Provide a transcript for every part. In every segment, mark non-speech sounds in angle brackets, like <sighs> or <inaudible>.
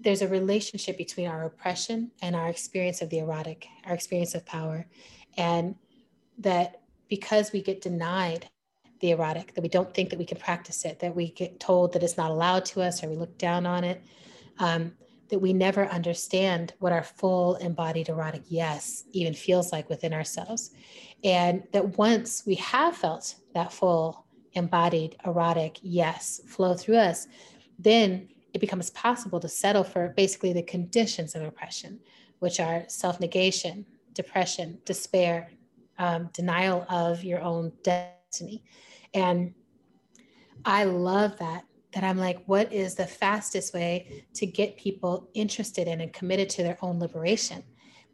there's a relationship between our oppression and our experience of the erotic, our experience of power. And that because we get denied the erotic, that we don't think that we can practice it, that we get told that it's not allowed to us or we look down on it, um, that we never understand what our full embodied erotic yes even feels like within ourselves. And that once we have felt that full embodied erotic yes flow through us, then it becomes possible to settle for basically the conditions of oppression, which are self negation, depression, despair, um, denial of your own destiny. And I love that. That I'm like, what is the fastest way to get people interested in and committed to their own liberation?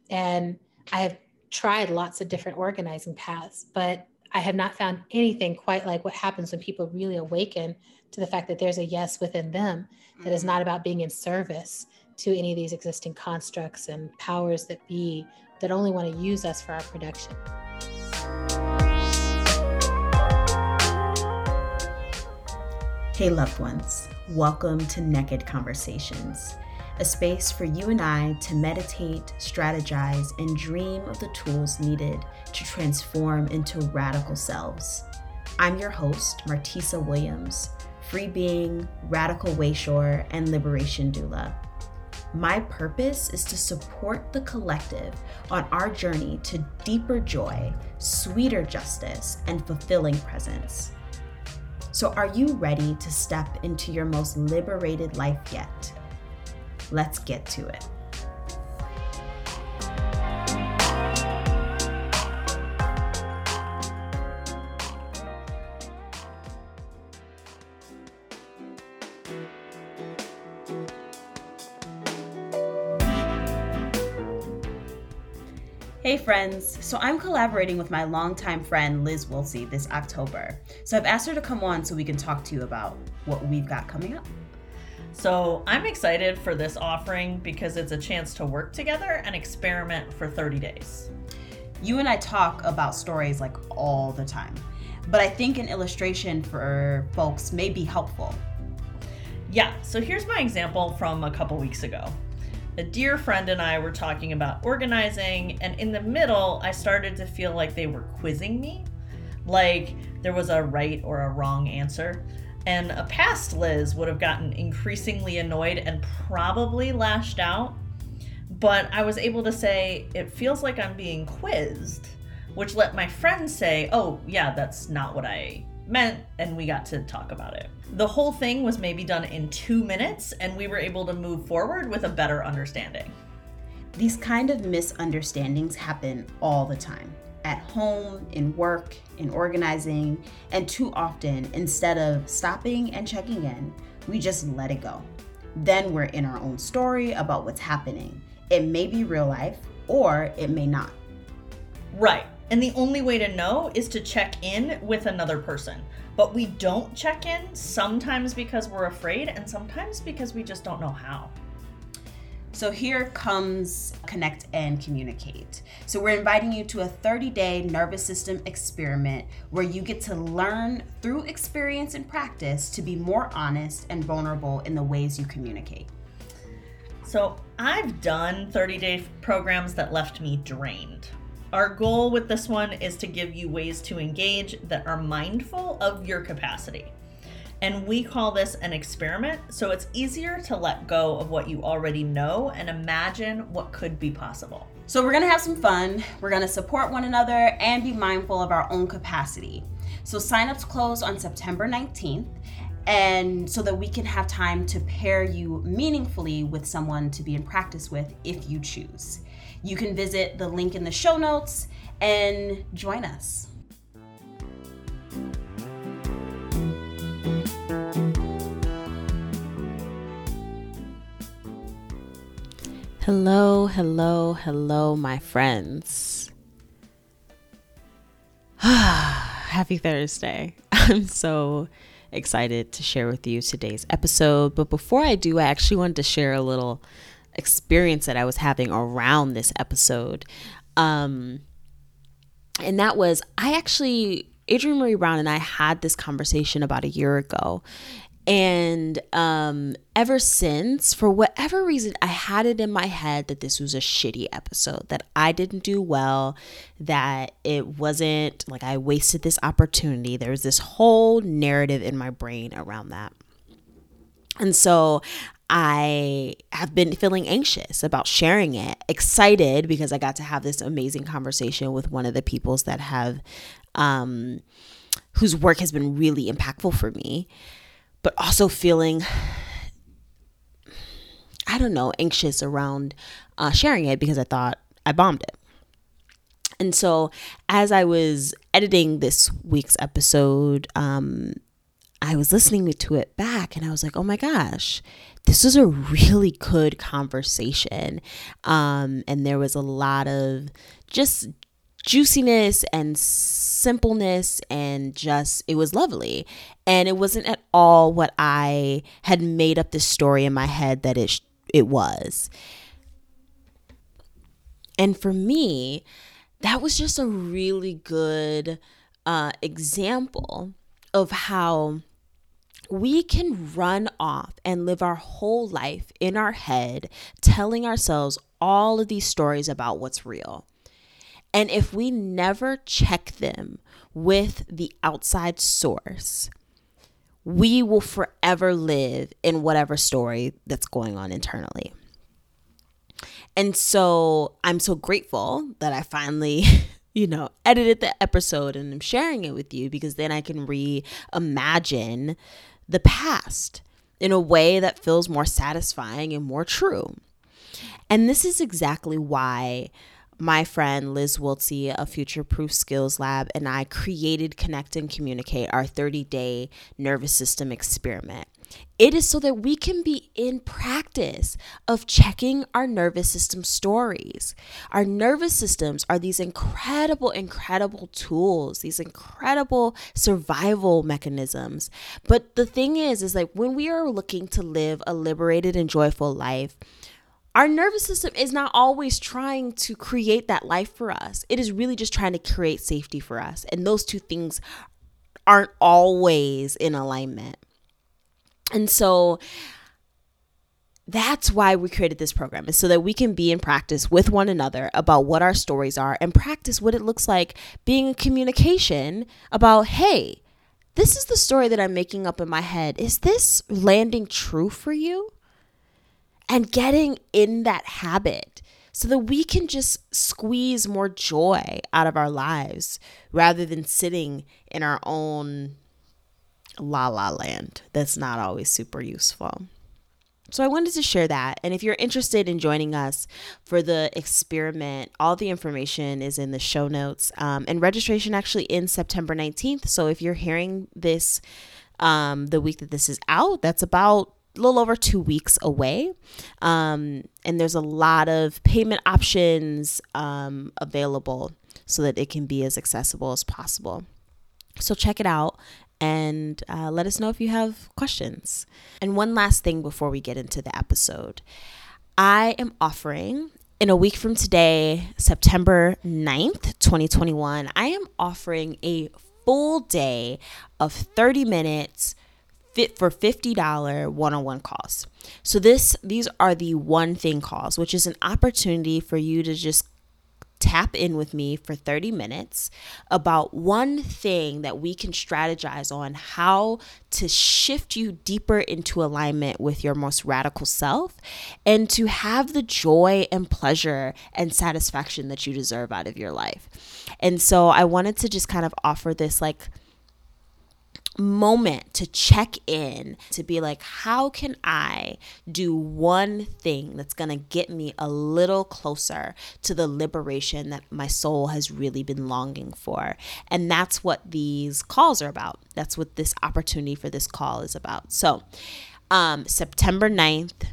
And I have tried lots of different organizing paths, but I have not found anything quite like what happens when people really awaken to the fact that there's a yes within them that is mm-hmm. not about being in service to any of these existing constructs and powers that be that only want to use us for our production. Hey, loved ones, welcome to Naked Conversations a space for you and I to meditate, strategize, and dream of the tools needed to transform into radical selves. I'm your host, Martisa Williams, free being, radical wayshower, and liberation doula. My purpose is to support the collective on our journey to deeper joy, sweeter justice, and fulfilling presence. So, are you ready to step into your most liberated life yet? Let's get to it. Friends, so I'm collaborating with my longtime friend Liz Woolsey this October. So I've asked her to come on so we can talk to you about what we've got coming up. So I'm excited for this offering because it's a chance to work together and experiment for 30 days. You and I talk about stories like all the time, but I think an illustration for folks may be helpful. Yeah, so here's my example from a couple weeks ago. A dear friend and I were talking about organizing, and in the middle, I started to feel like they were quizzing me. Like there was a right or a wrong answer. And a past Liz would have gotten increasingly annoyed and probably lashed out. But I was able to say, it feels like I'm being quizzed, which let my friend say, oh, yeah, that's not what I meant. And we got to talk about it. The whole thing was maybe done in two minutes, and we were able to move forward with a better understanding. These kind of misunderstandings happen all the time at home, in work, in organizing, and too often, instead of stopping and checking in, we just let it go. Then we're in our own story about what's happening. It may be real life or it may not. Right. And the only way to know is to check in with another person. But we don't check in sometimes because we're afraid and sometimes because we just don't know how. So here comes Connect and Communicate. So we're inviting you to a 30 day nervous system experiment where you get to learn through experience and practice to be more honest and vulnerable in the ways you communicate. So I've done 30 day programs that left me drained. Our goal with this one is to give you ways to engage that are mindful of your capacity. And we call this an experiment, so it's easier to let go of what you already know and imagine what could be possible. So, we're gonna have some fun, we're gonna support one another, and be mindful of our own capacity. So, signups close on September 19th, and so that we can have time to pair you meaningfully with someone to be in practice with if you choose. You can visit the link in the show notes and join us. Hello, hello, hello, my friends. <sighs> Happy Thursday. <laughs> I'm so excited to share with you today's episode. But before I do, I actually wanted to share a little experience that I was having around this episode. Um, and that was, I actually, Adrienne Maree Brown and I had this conversation about a year ago. And um, ever since, for whatever reason, I had it in my head that this was a shitty episode, that I didn't do well, that it wasn't like I wasted this opportunity. There was this whole narrative in my brain around that. And so I have been feeling anxious about sharing it, excited because I got to have this amazing conversation with one of the peoples that have, um, whose work has been really impactful for me, but also feeling, I don't know, anxious around uh, sharing it because I thought I bombed it. And so, as I was editing this week's episode, um, I was listening to it back and I was like, oh my gosh, this was a really good conversation. Um, and there was a lot of just juiciness and simpleness and just it was lovely and it wasn't at all what i had made up this story in my head that it it was and for me that was just a really good uh, example of how we can run off and live our whole life in our head telling ourselves all of these stories about what's real. And if we never check them with the outside source, we will forever live in whatever story that's going on internally. And so I'm so grateful that I finally <laughs> you know, edited the episode and I'm sharing it with you because then I can reimagine the past in a way that feels more satisfying and more true. And this is exactly why my friend Liz Wiltsey of Future Proof Skills Lab and I created Connect and Communicate, our 30 day nervous system experiment. It is so that we can be in practice of checking our nervous system stories. Our nervous systems are these incredible, incredible tools, these incredible survival mechanisms. But the thing is, is like when we are looking to live a liberated and joyful life, our nervous system is not always trying to create that life for us. It is really just trying to create safety for us. And those two things aren't always in alignment. And so that's why we created this program is so that we can be in practice with one another about what our stories are and practice what it looks like being in communication about hey this is the story that i'm making up in my head. Is this landing true for you? And getting in that habit so that we can just squeeze more joy out of our lives rather than sitting in our own la la land that's not always super useful. So I wanted to share that. And if you're interested in joining us for the experiment, all the information is in the show notes. Um, and registration actually ends September 19th. So if you're hearing this um, the week that this is out, that's about a little over two weeks away. Um, and there's a lot of payment options um, available so that it can be as accessible as possible. So check it out and uh, let us know if you have questions. And one last thing before we get into the episode I am offering in a week from today, September 9th, 2021, I am offering a full day of 30 minutes fit for $50 one-on-one calls. So this these are the one thing calls, which is an opportunity for you to just tap in with me for 30 minutes about one thing that we can strategize on how to shift you deeper into alignment with your most radical self and to have the joy and pleasure and satisfaction that you deserve out of your life. And so I wanted to just kind of offer this like moment to check in to be like, how can I do one thing that's going to get me a little closer to the liberation that my soul has really been longing for? And that's what these calls are about. That's what this opportunity for this call is about. So, um, September 9th,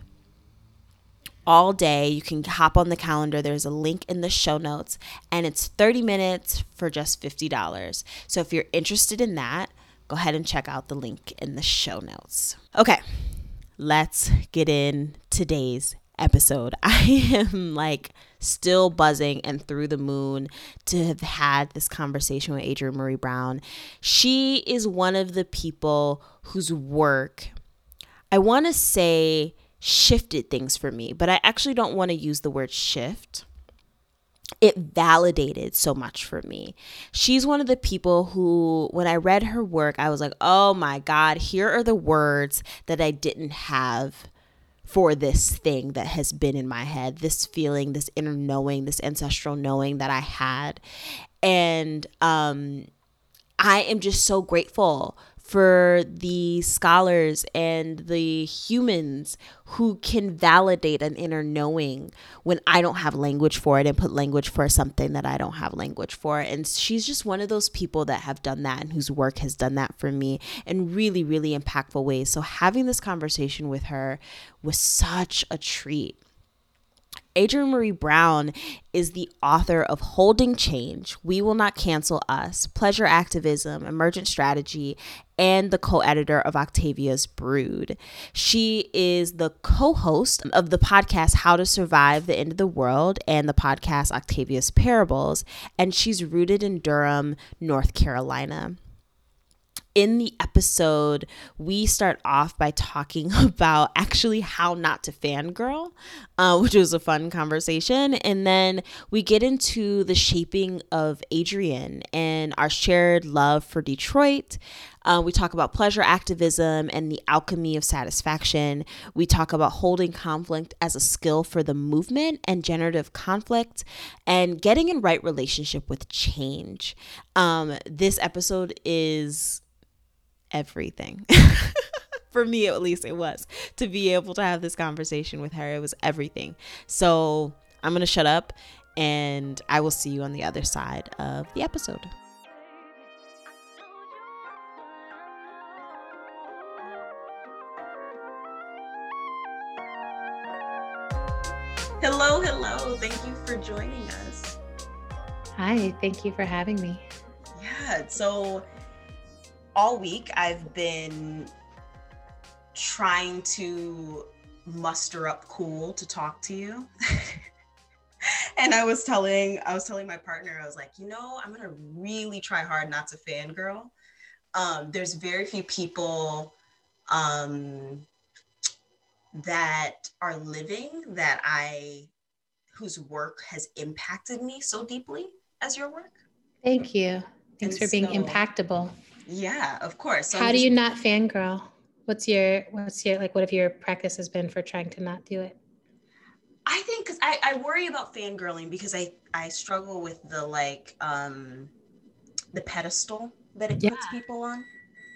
all day. You can hop on the calendar. There's a link in the show notes, and it's 30 minutes for just $50. So if you're interested in that, go ahead and check out the link in the show notes. Okay, let's get in today's episode. <laughs> I am like still buzzing and through the moon to have had this conversation with Adrienne Maree Brown. She is one of the people whose work I want to say shifted things for me, but I actually don't want to use the word shift. It validated so much for me. She's one of the people who, when I read her work, I was like, oh my God, here are the words that I didn't have for this thing that has been in my head, this feeling, this inner knowing, this ancestral knowing that I had. And um, I am just so grateful for the scholars and the humans who can validate an inner knowing when I don't have language for it and put language for something that I don't have language for. And she's just one of those people that have done that and whose work has done that for me in really, really impactful ways. So having this conversation with her was such a treat. Adrienne Maree Brown is the author of Holding Change, We Will Not Cancel Us, Pleasure Activism, Emergent Strategy, and the co editor of Octavia's Brood. She is the co host of the podcast How to Survive the End of the World and the podcast Octavia's Parables, and she's rooted in Durham, North Carolina in the episode, we start off by talking <laughs> about actually how not to fangirl, uh, which was a fun conversation. And then we get into the shaping of Adrienne and our shared love for Detroit. Uh, we talk about pleasure activism and the alchemy of satisfaction. We talk about holding conflict as a skill for the movement and generative conflict and getting in right relationship with change. Um, this episode is everything. <laughs> For me, at least, it was to be able to have this conversation with her. It was everything. So I'm going to shut up and I will see you on the other side of the episode. Hello, hello. Thank you for joining us. Hi, thank you for having me. Yeah, so all week I've been trying to muster up cool to talk to you. <laughs> and I was telling I was telling my partner, I was like, you know, I'm gonna really try hard not to fangirl. Um, there's very few people um, that are living that I whose work has impacted me so deeply as your work. Thank you. Thanks and for being so, impactable. Yeah, of course. So How do you not fangirl? What's your what's your like what have your practice has been for trying to not do it? I think because I, I worry about fangirling because I I struggle with the like um the pedestal that it yeah. puts people on.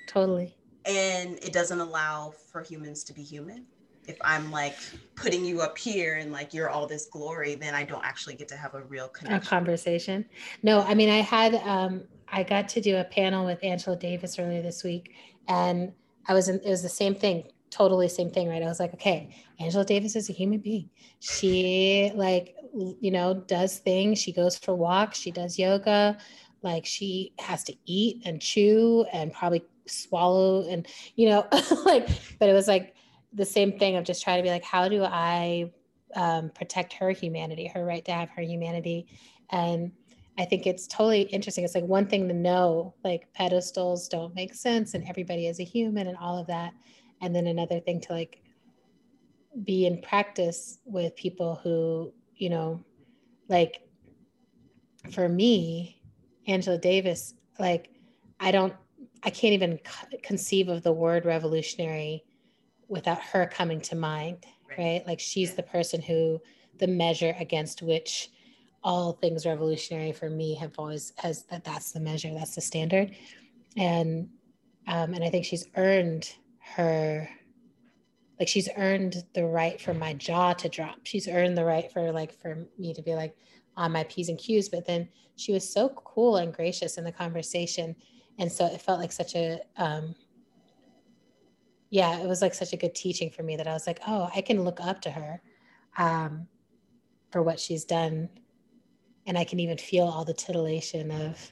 Totally. And it doesn't allow for humans to be human. If I'm like putting you up here and like you're all this glory, then I don't actually get to have a real connection. A conversation. No, I mean I had um I got to do a panel with Angela Davis earlier this week, and I was in, it was the same thing, totally same thing, right? I was like, okay, Angela Davis is a human being. She like you know does things. She goes for walks. She does yoga. Like she has to eat and chew and probably swallow and you know <laughs> like. But it was like the same thing of just trying to be like, how do I um, protect her humanity, her right to have her humanity, and I think it's totally interesting. It's like one thing to know, like pedestals don't make sense and everybody is a human and all of that. And then another thing to like be in practice with people who, you know, like for me, Angela Davis, like I don't, I can't even conceive of the word revolutionary without her coming to mind, right? right? Like she's the person who, the measure against which all things revolutionary for me have always has that that's the measure that's the standard. And um, and i think she's earned her like she's earned the right for my jaw to drop. She's earned the right for like for me to be like on my p's and q's but then she was so cool and gracious in the conversation. And so it felt like such a um, yeah it was like such a good teaching for me that i was like oh i can look up to her um, for what she's done and I can even feel all the titillation of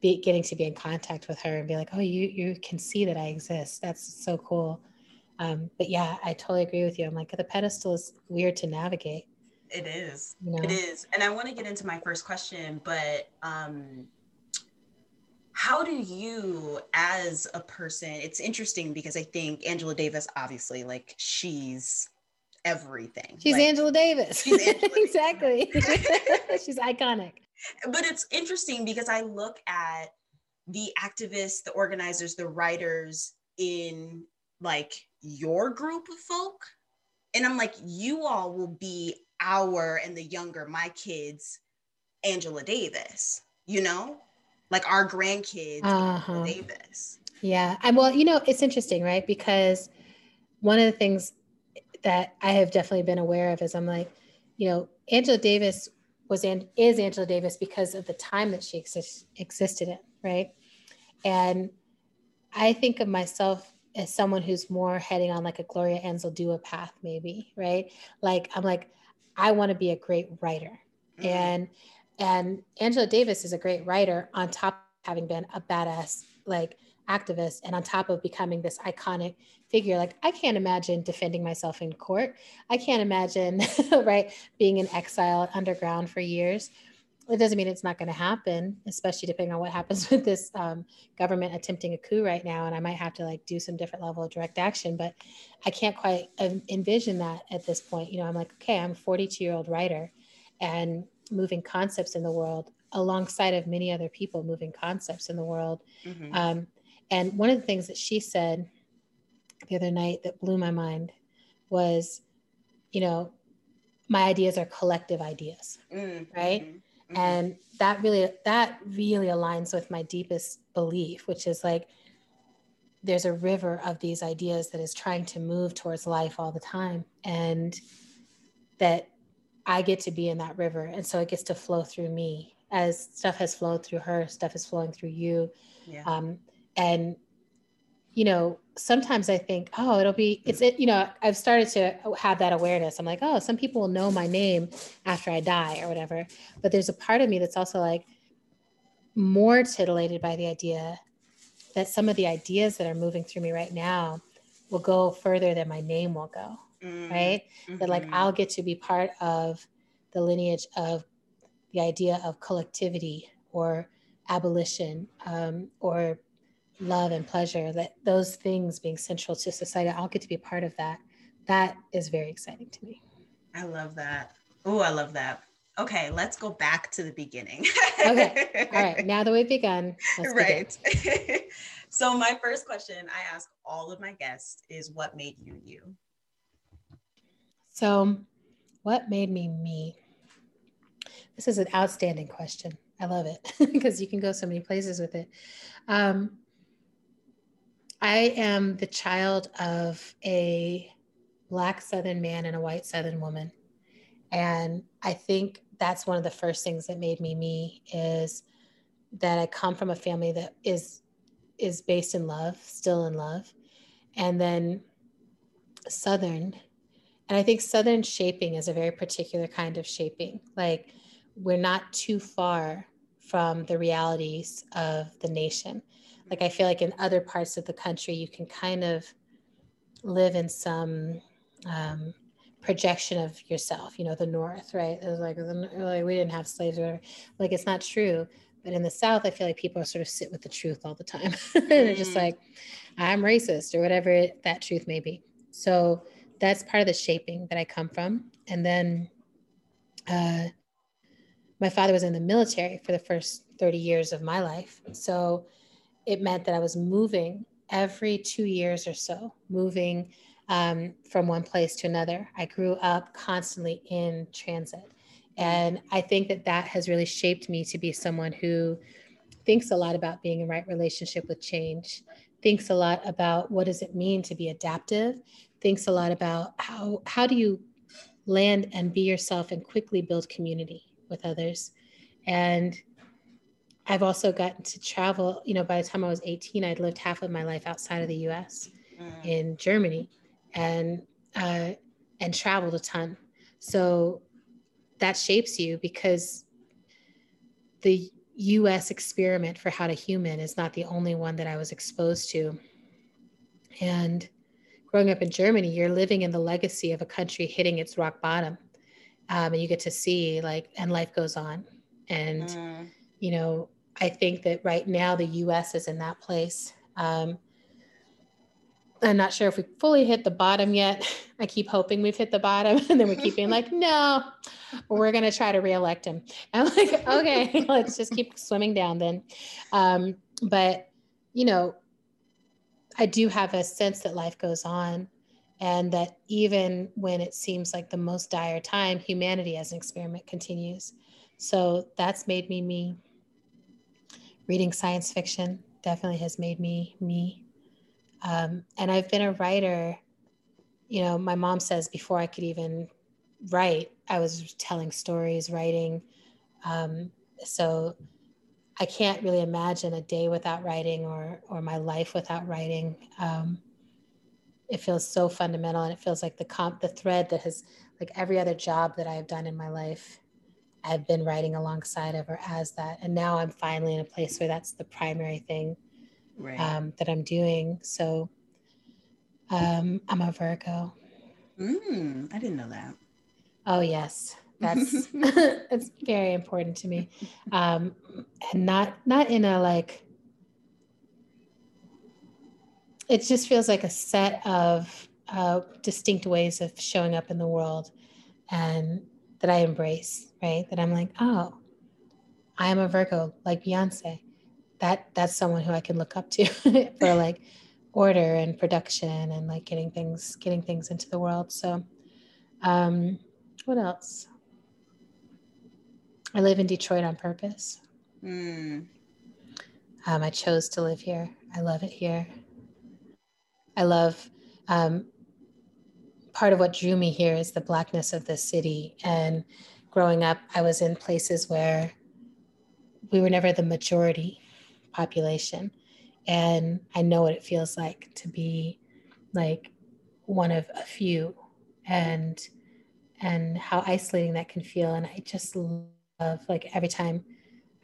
be, getting to be in contact with her and be like, oh, you you can see that I exist. That's so cool. Um, but yeah, I totally agree with you. I'm like the pedestal is weird to navigate. It is. You know? It is. And I want to get into my first question, but um, how do you as a person it's interesting because i think angela davis obviously like she's everything she's like, angela davis she's angela <laughs> exactly <laughs> she's iconic but it's interesting because i look at the activists the organizers the writers in like your group of folk and i'm like you all will be our and the younger my kids angela davis you know like our grandkids uh-huh. Davis. Yeah. And well, you know, it's interesting, right? Because one of the things that I have definitely been aware of is I'm like, you know, Angela Davis was and is Angela Davis because of the time that she exist, existed in, right? And I think of myself as someone who's more heading on like a Gloria Anzaldúa path, maybe, right? Like I'm like, I want to be a great writer. Mm-hmm. And and Angela Davis is a great writer on top of having been a badass like activist and on top of becoming this iconic figure. Like I can't imagine defending myself in court. I can't imagine, <laughs> right, being in exile underground for years. It doesn't mean it's not going to happen, especially depending on what happens <laughs> with this um, government attempting a coup right now. And I might have to like do some different level of direct action, but I can't quite envision that at this point. You know, I'm like, okay, I'm a 42 year old writer and moving concepts in the world alongside of many other people moving concepts in the world. Mm-hmm. Um, and one of the things that she said the other night that blew my mind was, you know, my ideas are collective ideas, mm-hmm. right? Mm-hmm. And that really that really aligns with my deepest belief, which is like there's a river of these ideas that is trying to move towards life all the time, and that I get to be in that river. And so it gets to flow through me as stuff has flowed through her, stuff is flowing through you. Yeah. Um, and, you know, sometimes I think, oh, it'll be, it's it, you know, I've started to have that awareness. I'm like, oh, some people will know my name after I die or whatever. But there's a part of me that's also like more titillated by the idea that some of the ideas that are moving through me right now will go further than my name will go mm-hmm. right? Mm-hmm. That like mm-hmm. I'll get to be part of the lineage of the idea of collectivity or abolition um, or love and pleasure, that those things being central to society, I'll get to be a part of that. That is very exciting to me. I love that. Oh, I love that. Okay, let's go back to the beginning. okay. <laughs> All right. Now that we've begun, right. <laughs> so, my first question I ask all of my guests is what made you you? So, what made me me? This is an outstanding question. I love it <laughs> because you can go so many places with it. Um, I am the child of a Black Southern man and a white Southern woman. And I think that's one of the first things that made me me is that I come from a family that is is based in love, still in love. And then Southern and I think Southern shaping is a very particular kind of shaping. Like we're not too far from the realities of the nation. Like I feel like in other parts of the country, you can kind of live in some um, projection of yourself. You know, the North, right? It was like, like we didn't have slaves or whatever. Like it's not true. But in the South, I feel like people sort of sit with the truth all the time. <laughs> They're just mm. like, I'm racist or whatever that truth may be. So that's part of the shaping that I come from. And then uh, my father was in the military for the first 30 years of my life. So it meant that I was moving every two years or so, moving um, from one place to another. I grew up constantly in transit. And I think that that has really shaped me to be someone who thinks a lot about being in right relationship with change, thinks a lot about what does it mean to be adaptive, thinks a lot about how how do you land and be yourself and quickly build community with others and i've also gotten to travel you know by the time i was 18 i'd lived half of my life outside of the us mm. in germany and uh, and traveled a ton so that shapes you because the us experiment for how to human is not the only one that i was exposed to and growing up in Germany, you're living in the legacy of a country hitting its rock bottom. Um, and you get to see like, and life goes on. And, mm. you know, I think that right now the US is in that place. Um, I'm not sure if we fully hit the bottom yet. <laughs> I keep hoping we've hit the bottom, <laughs> and then we keep being like, no, we're going to try to reelect him. <laughs> I'm like, okay, let's just keep swimming down then. Um, but, you know, I do have a sense that life goes on, and that even when it seems like the most dire time, humanity as an experiment continues. So that's made me me. Reading science fiction definitely has made me me um, and I've been a writer, you know, my mom says before I could even write, I was telling stories, writing. Um, so I can't really imagine a day without writing or, or my life without writing. Um, it feels so fundamental and it feels like the comp, the thread that has like every other job that I've done in my life, I've been writing alongside of or as that. And now I'm finally in a place where that's the primary thing right. um, that I'm doing. So um, I'm a Virgo. Mm, I didn't know that. Oh yes, that's <laughs> <laughs> it's very important to me, um, and not not in a like. It just feels like a set of uh, distinct ways of showing up in the world, and that I embrace. Right, that I'm like, oh, I am a Virgo, like Beyonce that that's someone who I can look up to <laughs> for <laughs> like order and production and like getting things getting things into the world. So um what else? I live in Detroit on purpose. Mm. Um, I chose to live here. I love it here. I love um, part of what drew me here is the blackness of the city. And growing up, I was in places where we were never the majority population. And I know what it feels like to be like one of a few and and how isolating that can feel. And I just love like every time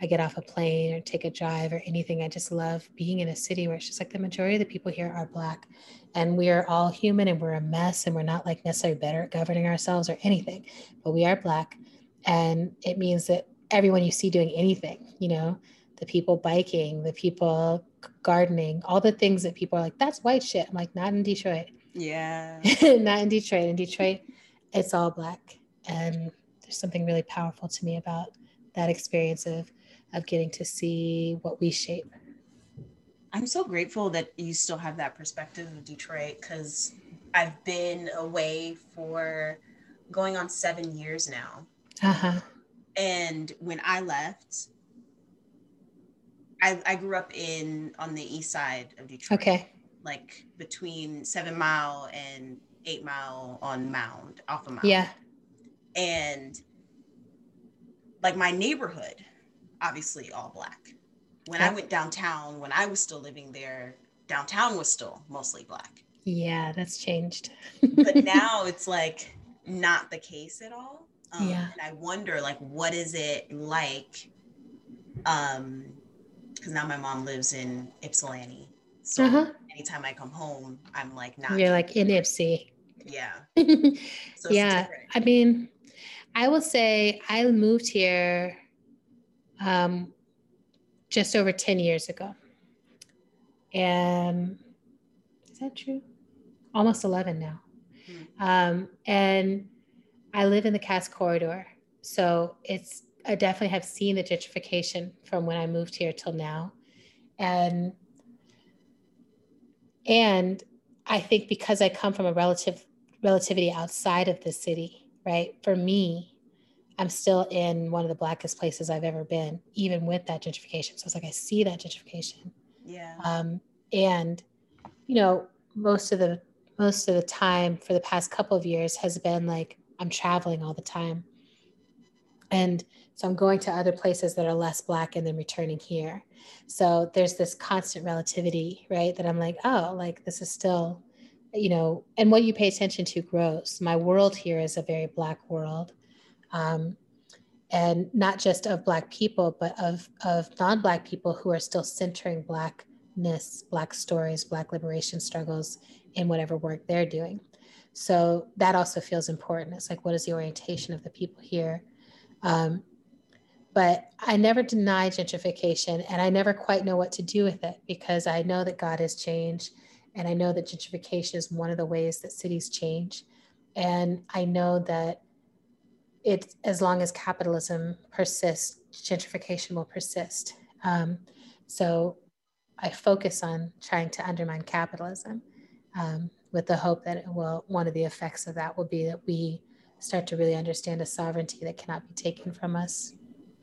I get off a plane or take a drive or anything, I just love being in a city where it's just like the majority of the people here are black and we are all human and we're a mess and we're not like necessarily better at governing ourselves or anything, but we are black. And it means that everyone you see doing anything, you know, the people biking, the people gardening, all the things that people are like, that's white shit. I'm like, not in Detroit. Yeah. <laughs> not in Detroit. In Detroit, it's all black. And there's something really powerful to me about that experience of of getting to see what we shape. I'm so grateful that you still have that perspective of Detroit because I've been away for going on seven years now. Uh-huh. And when I left, I, I grew up in on the east side of Detroit. Okay. Like between Seven Mile and Eight Mile on Mound, off of Mound. Yeah. And like my neighborhood, obviously all black. When I went downtown, when I was still living there, downtown was still mostly black. Yeah, that's changed. but <laughs> now it's like not the case at all. Um, yeah. And I wonder, like, what is it like um, because now my mom lives in Ypsilanti. So uh-huh. anytime I come home, I'm like not. You're like in Ypsi. <laughs> Yeah. So yeah. I mean, I will say I moved here um, just over 10 years ago. And is that true? Almost 11 now. Um, and I live in the Cass Corridor. So it's I definitely have seen the gentrification from when I moved here till now. And and I think because I come from a relative relativity outside of the city, right? For me, I'm still in one of the blackest places I've ever been, even with that gentrification. So it's like I see that gentrification. Yeah. Um, and you know, most of the most of the time for the past couple of years has been like I'm traveling all the time. And so I'm going to other places that are less black and then returning here. So there's this constant relativity, right? That I'm like, oh, like this is still, you know, and what you pay attention to grows. My world here is a very black world. Um, and not just of black people, but of, of non-black people who are still centering blackness, black stories, black liberation struggles in whatever work they're doing. So that also feels important. It's like, what is the orientation of the people here? Um, but I never deny gentrification and I never quite know what to do with it because I know that God has changed and I know that gentrification is one of the ways that cities change. And I know that it, as long as capitalism persists, gentrification will persist. Um, so I focus on trying to undermine capitalism um, with the hope that it will, one of the effects of that will be that we start to really understand a sovereignty that cannot be taken from us.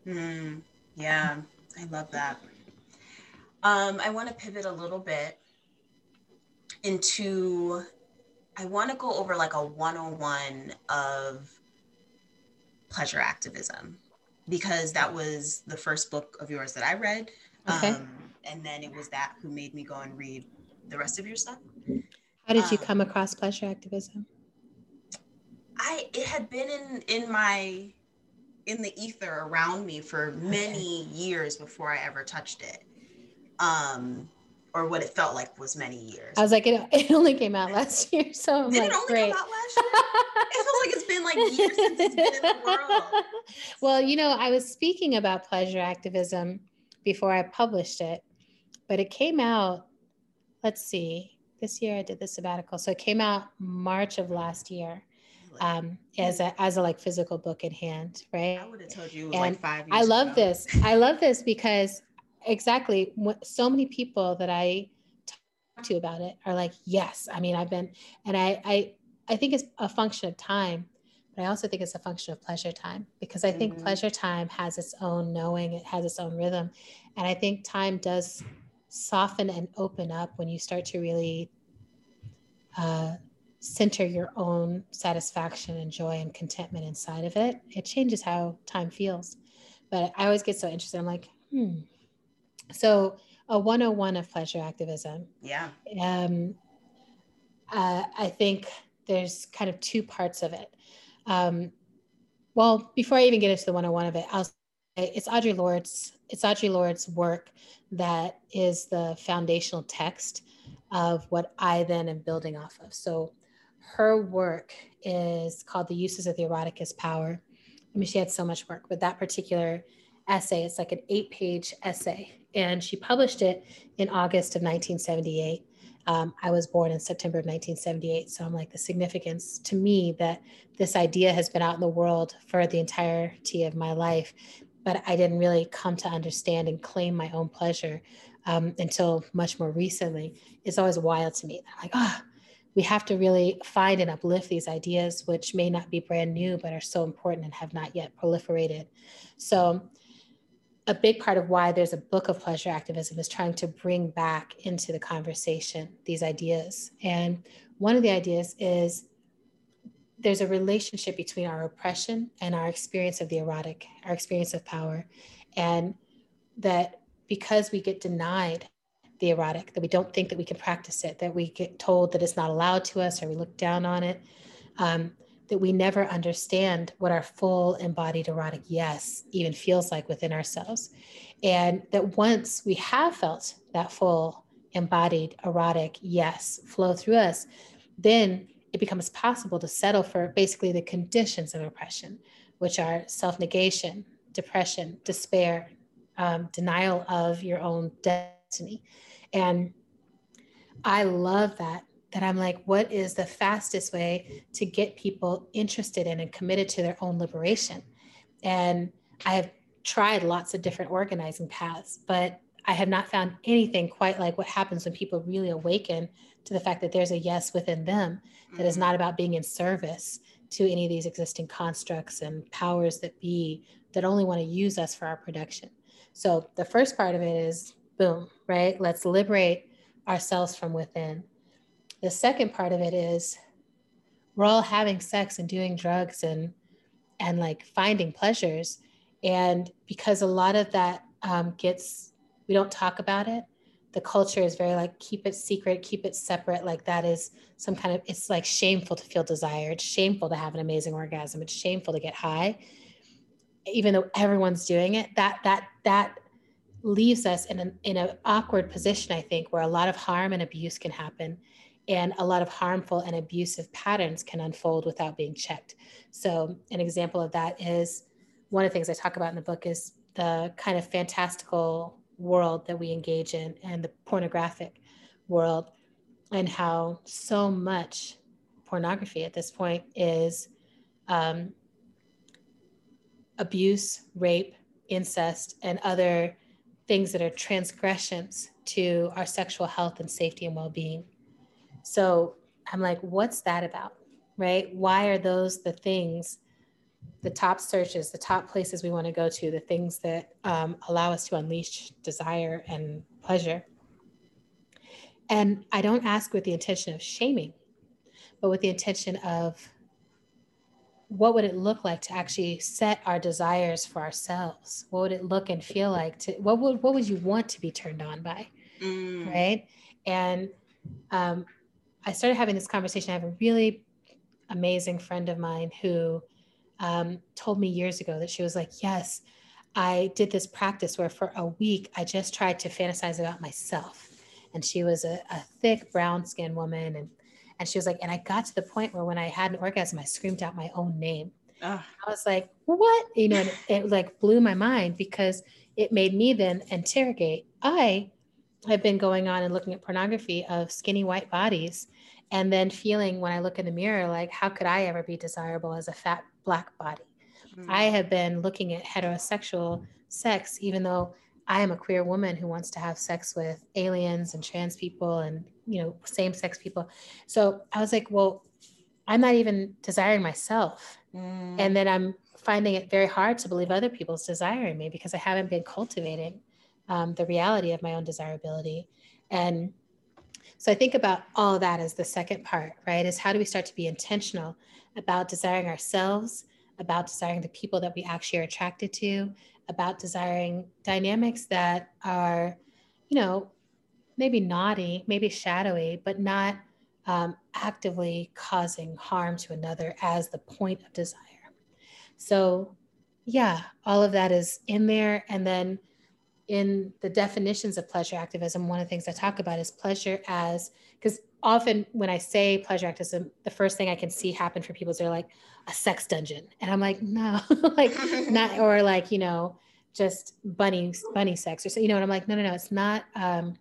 Mm, yeah, I love that. Um, I want to pivot a little bit into, I want to go over like a 101 of pleasure activism because that was the first book of yours that I read. Okay. Um, and then it was that who made me go and read the rest of your stuff. How did you um, come across pleasure activism? I it had been in in my in the ether around me for many years before I ever touched it. Um, or what it felt like was many years. I was like, it, <laughs> it only came out last <laughs> year. So I'm Did like, it only great. come out last year? it feels like it's been like years since it's been in the world. <laughs> Well, you know, I was speaking about pleasure activism before I published it, but it came out, let's see, this year I did the sabbatical. So it came out March of last year um, as a as a like physical book in hand, right? I would have told you like five. I love ago. this. I love this because exactly so many people that I talk to about it are like, yes. I mean, I've been, and I I I think it's a function of time, but I also think it's a function of pleasure time because I think mm-hmm. pleasure time has its own knowing, it has its own rhythm, and I think time does soften and open up when you start to really. Uh, center your own satisfaction and joy and contentment inside of it, it changes how time feels. But I always get so interested. I'm like, hmm. So a 101 of pleasure activism. Yeah. Um, uh, I think there's kind of two parts of it. Um, well, before I even get into the 101 of it, I'll say it's Audre Lorde's it's Audre Lorde's work that is the foundational text of what I then am building off of. So her work is called The Uses of the Erotic as Power. I mean, she had so much work, but that particular essay, it's like an eight page essay. And she published it in August of 1978. Um, I was born in September of 1978. So I'm like, the significance to me that this idea has been out in the world for the entirety of my life, but I didn't really come to understand and claim my own pleasure um, until much more recently. It's always wild to me. I'm like, oh, we have to really find and uplift these ideas, which may not be brand new, but are so important and have not yet proliferated. So, a big part of why there's a book of pleasure activism is trying to bring back into the conversation these ideas. And one of the ideas is there's a relationship between our oppression and our experience of the erotic, our experience of power. And that because we get denied the erotic, that we don't think that we can practice it, that we get told that it's not allowed to us or we look down on it, um, that we never understand what our full embodied erotic yes even feels like within ourselves. And that once we have felt that full embodied erotic yes flow through us, then it becomes possible to settle for basically the conditions of oppression, which are self negation, depression, despair, um, denial of your own destiny. And I love that. That I'm like, what is the fastest way to get people interested in and committed to their own liberation? And I have tried lots of different organizing paths, but I have not found anything quite like what happens when people really awaken to the fact that there's a yes within them that is mm-hmm. not about being in service to any of these existing constructs and powers that be that only want to use us for our production. So the first part of it is boom, right? Let's liberate ourselves from within. The second part of it is we're all having sex and doing drugs and and like finding pleasures. And because a lot of that um, gets we don't talk about it the culture is very like keep it secret keep it separate. Like that is some kind of it's like shameful to feel desire. It's shameful to have an amazing orgasm. It's shameful to get high. Even though everyone's doing it that that that leaves us in an in an awkward position, I think, where a lot of harm and abuse can happen, and a lot of harmful and abusive patterns can unfold without being checked. So, an example of that is one of the things I talk about in the book is the kind of fantastical world that we engage in and the pornographic world and how so much pornography at this point is um, abuse, rape, incest, and other things that are transgressions to our sexual health and safety and well being. So I'm like, what's that about? Right? Why are those the things, the top searches, the top places we want to go to, the things that um, allow us to unleash desire and pleasure? And I don't ask with the intention of shaming, but with the intention of what would it look like to actually set our desires for ourselves? What would it look and feel like to what would what would you want to be turned on by? Mm. Right. And um, I started having this conversation. I have a really amazing friend of mine who um, told me years ago that she was like, Yes, I did this practice where for a week I just tried to fantasize about myself. And she was a, a thick brown skinned woman and and she was like, and I got to the point where when I had an orgasm, I screamed out my own name. I was like, what? You know, it, it like blew my mind because it made me then interrogate. I have been going on and looking at pornography of skinny white bodies and then feeling when I look in the mirror, like, how could I ever be desirable as a fat black body? Mm-hmm. I have been looking at heterosexual sex, even though I am a queer woman who wants to have sex with aliens and trans people and you know same sex people. So I was like, well, I'm not even desiring myself, mm. and then I'm finding it very hard to believe other people's desiring me because I haven't been cultivating um, the reality of my own desirability. And so I think about all that as the second part, right? Is how do we start to be intentional about desiring ourselves, about desiring the people that we actually are attracted to, about desiring dynamics that are, you know, maybe naughty, maybe shadowy, but not um, actively causing harm to another as the point of desire. So, yeah, all of that is in there. And then in the definitions of pleasure activism, one of the things I talk about is pleasure as, because often when I say pleasure activism, the first thing I can see happen for people is they're like a sex dungeon. And I'm like, no, <laughs> like not, <laughs> or like, you know, just bunny, bunny sex or so, you know, and I'm like, no, no, no, it's not, um,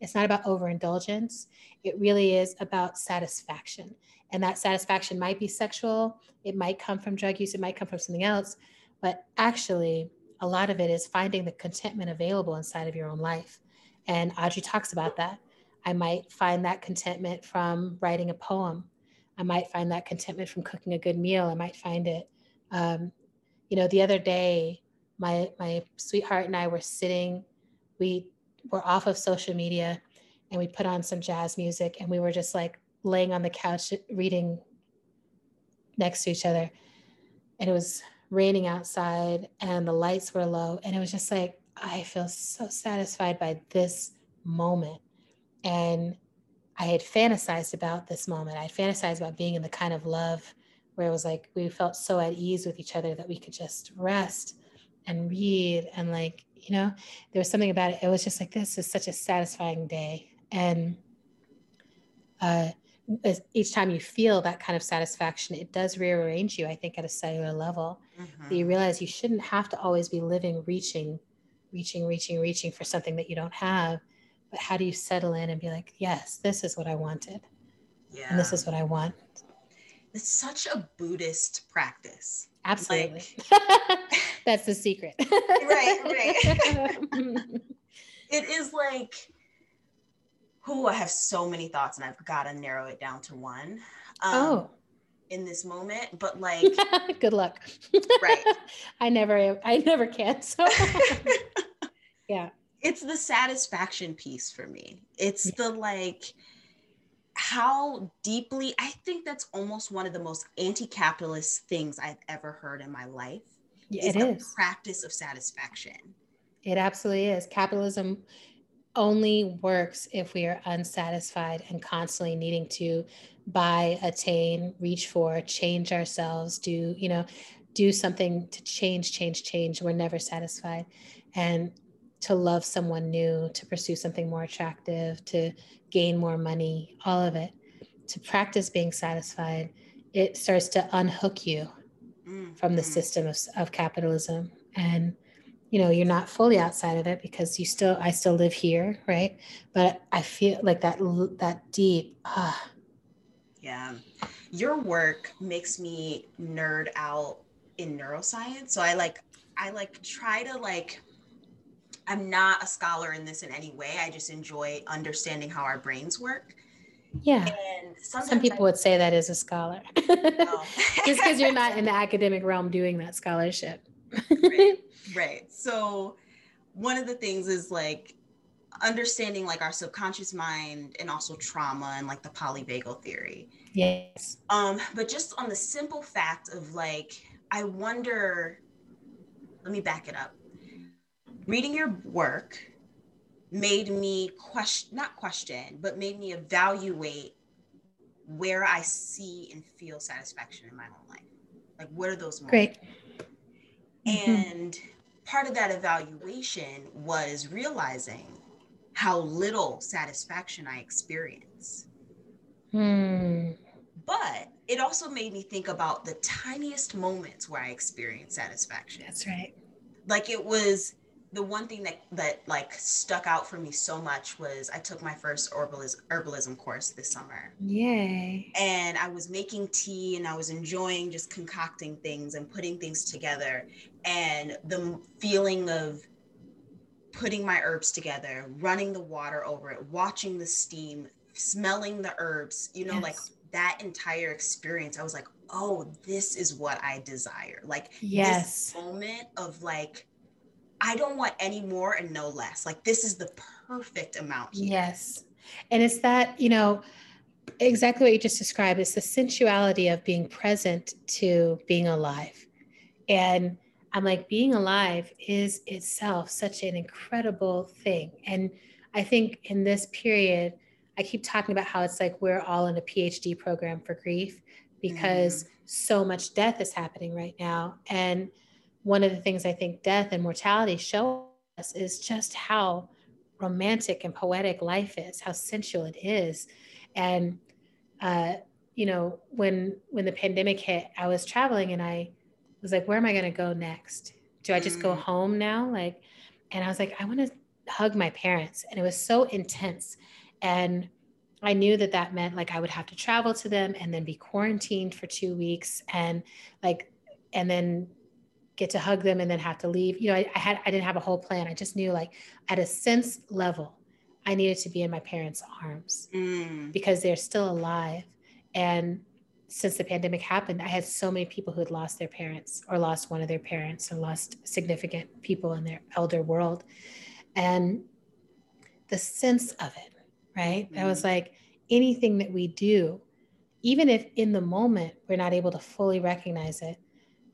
it's not about overindulgence. It really is about satisfaction. And that satisfaction might be sexual, it might come from drug use, it might come from something else, but actually, a lot of it is finding the contentment available inside of your own life. And Audre talks about that. I might find that contentment from writing a poem. I might find that contentment from cooking a good meal. I might find it. Um, you know, the other day, my my sweetheart and I were sitting. We were off of social media and we put on some jazz music and we were just like laying on the couch reading next to each other and it was raining outside and the lights were low and it was just like i feel so satisfied by this moment. And i had fantasized about this moment. I fantasized about being in the kind of love where it was like we felt so at ease with each other that we could just rest and read and like you know there was something about it. It was just like this is such a satisfying day. And uh, each time you feel that kind of satisfaction it does rearrange you i think at a cellular level mm-hmm. you realize you shouldn't have to always be living reaching reaching reaching reaching for something that you don't have but how do you settle in and be like yes this is what i wanted yeah. and this is what i want it's such a buddhist practice absolutely like, <laughs> That's the secret. <laughs> right, right. <laughs> it is like, oh, I have so many thoughts and I've got to narrow it down to one. Um, oh. In this moment, but <laughs> like, good luck. Right. <laughs> I never, I never can. So, <laughs> yeah. It's the satisfaction piece for me. It's yeah. the like, how deeply I think that's almost one of the most anti-capitalist things I've ever heard in my life yeah, is it is. practice of satisfaction. It absolutely is. Capitalism only works if we are unsatisfied and constantly needing to buy, attain, reach for, change ourselves, do, you know, do something to change, change, change. We're never satisfied. And to love someone new, to pursue something more attractive, to gain more money, all of it, to practice being satisfied, it starts to unhook you mm-hmm. from the mm-hmm. system of, of capitalism. And you know you're not fully outside of it because you still i still live here right? But i feel like that that deep ah. Yeah. Your work makes me nerd out in neuroscience. So i like i like try to like i'm not a scholar in this in any way. I just enjoy understanding how our brains work. Yeah. And some people I, would say that as a scholar. <laughs> Oh. just because you're not <laughs> in the academic realm doing that scholarship right. <laughs> right. So one of the things is like understanding like our subconscious mind and also trauma and like the polyvagal theory. Yes. Um but just on the simple fact of like i wonder let me back it up. Reading your work made me question not question but made me evaluate where i see and feel satisfaction in my own life. Like what are those moments? great mm-hmm. and part of that evaluation was realizing how little satisfaction i experience hmm. but it also made me think about the tiniest moments where i experience satisfaction that's right like it was the one thing that that like stuck out for me so much was I took my first herbalism herbalism course this summer. Yay. And I was making tea and I was enjoying just concocting things and putting things together and the feeling of putting my herbs together, running the water over it, watching the steam, smelling the herbs, you know, yes. like that entire experience. I was like, "Oh, this is what I desire." Like yes. this moment of like I don't want any more and no less. Like this is the perfect amount. Here. Yes. And it's that, you know, exactly what you just described. It's the sensuality of being present to being alive. And I'm like, being alive is itself such an incredible thing. And I think in this period, I keep talking about how it's like we're all in a PhD program for grief because mm. so much death is happening right now. And one of the things I think death and mortality show us is just how romantic and poetic life is, how sensual it is. And uh, you know, when when the pandemic hit, I was traveling and I was like, where am I gonna go next? Do I just go mm. home now? Like, and I was like, I want to hug my parents. And it was so intense. And I knew that that meant like I would have to travel to them and then be quarantined for two weeks and like, and then get to hug them and then have to leave. You know, I, I, had I didn't have a whole plan. I just knew like at a sense level, I needed to be in my parents' arms mm. because they're still alive. And since the pandemic happened, I had so many people who had lost their parents or lost one of their parents or lost significant people in their elder world. And the sense of it, right? Mm-hmm. I was like, anything that we do, even if in the moment we're not able to fully recognize it,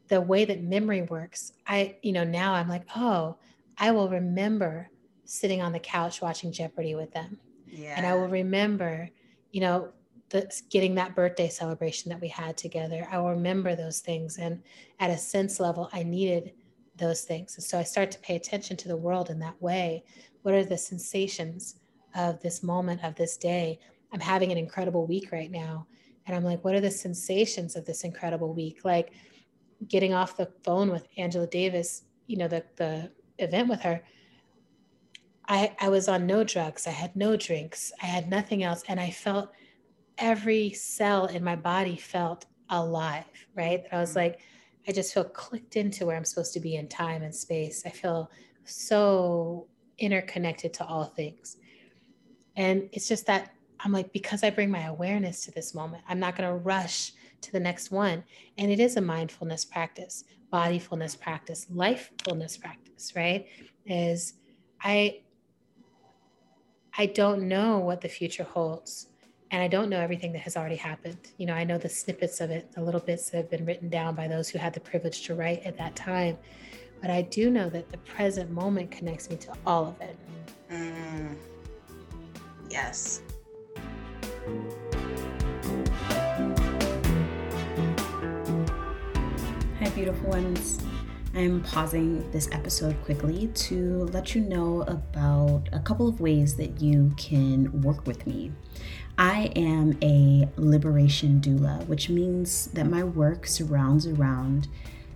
the way that memory works, I, you know, now I'm like, oh, I will remember sitting on the couch watching Jeopardy with them. Yeah. And I will remember, you know, the, getting that birthday celebration that we had together. I will remember those things. And at a sense level, I needed those things. And so I start to pay attention to the world in that way. What are the sensations of this moment, of this day? I'm having an incredible week right now. And I'm like, what are the sensations of this incredible week? Like, getting off the phone with Angela Davis, you know, the the event with her, I I was on no drugs. I had no drinks. I had nothing else, and I felt every cell in my body felt alive. Right? I was mm-hmm. like, I just feel clicked into where I'm supposed to be in time and space. I feel so interconnected to all things, and it's just that I'm like because I bring my awareness to this moment. I'm not going to rush to the next one. And it is a mindfulness practice, bodyfulness practice, lifefulness practice, right? Is I I don't know what the future holds. And I don't know everything that has already happened. You know, I know the snippets of it, the little bits that have been written down by those who had the privilege to write at that time. But I do know that the present moment connects me to all of it. Mm. Yes. Beautiful ones. I'm pausing this episode quickly to let you know about a couple of ways that you can work with me. I am a liberation doula, which means that my work surrounds around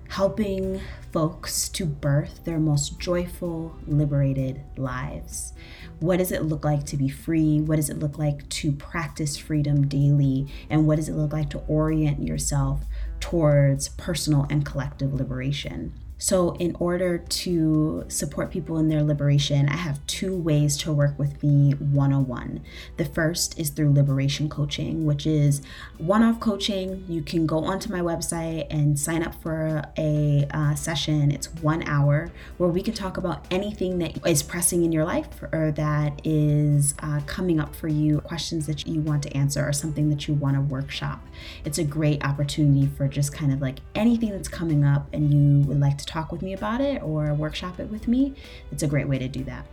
helping folks to birth their most joyful, liberated lives. What does it look like to be free? What does it look like to practice freedom daily? And what does it look like to orient yourself towards personal and collective liberation? So, in order to support people in their liberation, I have two ways to work with me one on one. The first is through liberation coaching, which is one off coaching. You can go onto my website and sign up for a uh, session. It's one hour where we can talk about anything that is pressing in your life or that is uh, coming up for you, questions that you want to answer, or something that you want to workshop. It's a great opportunity for just kind of like anything that's coming up and you would like to talk with me about it or workshop it with me, it's a great way to do that.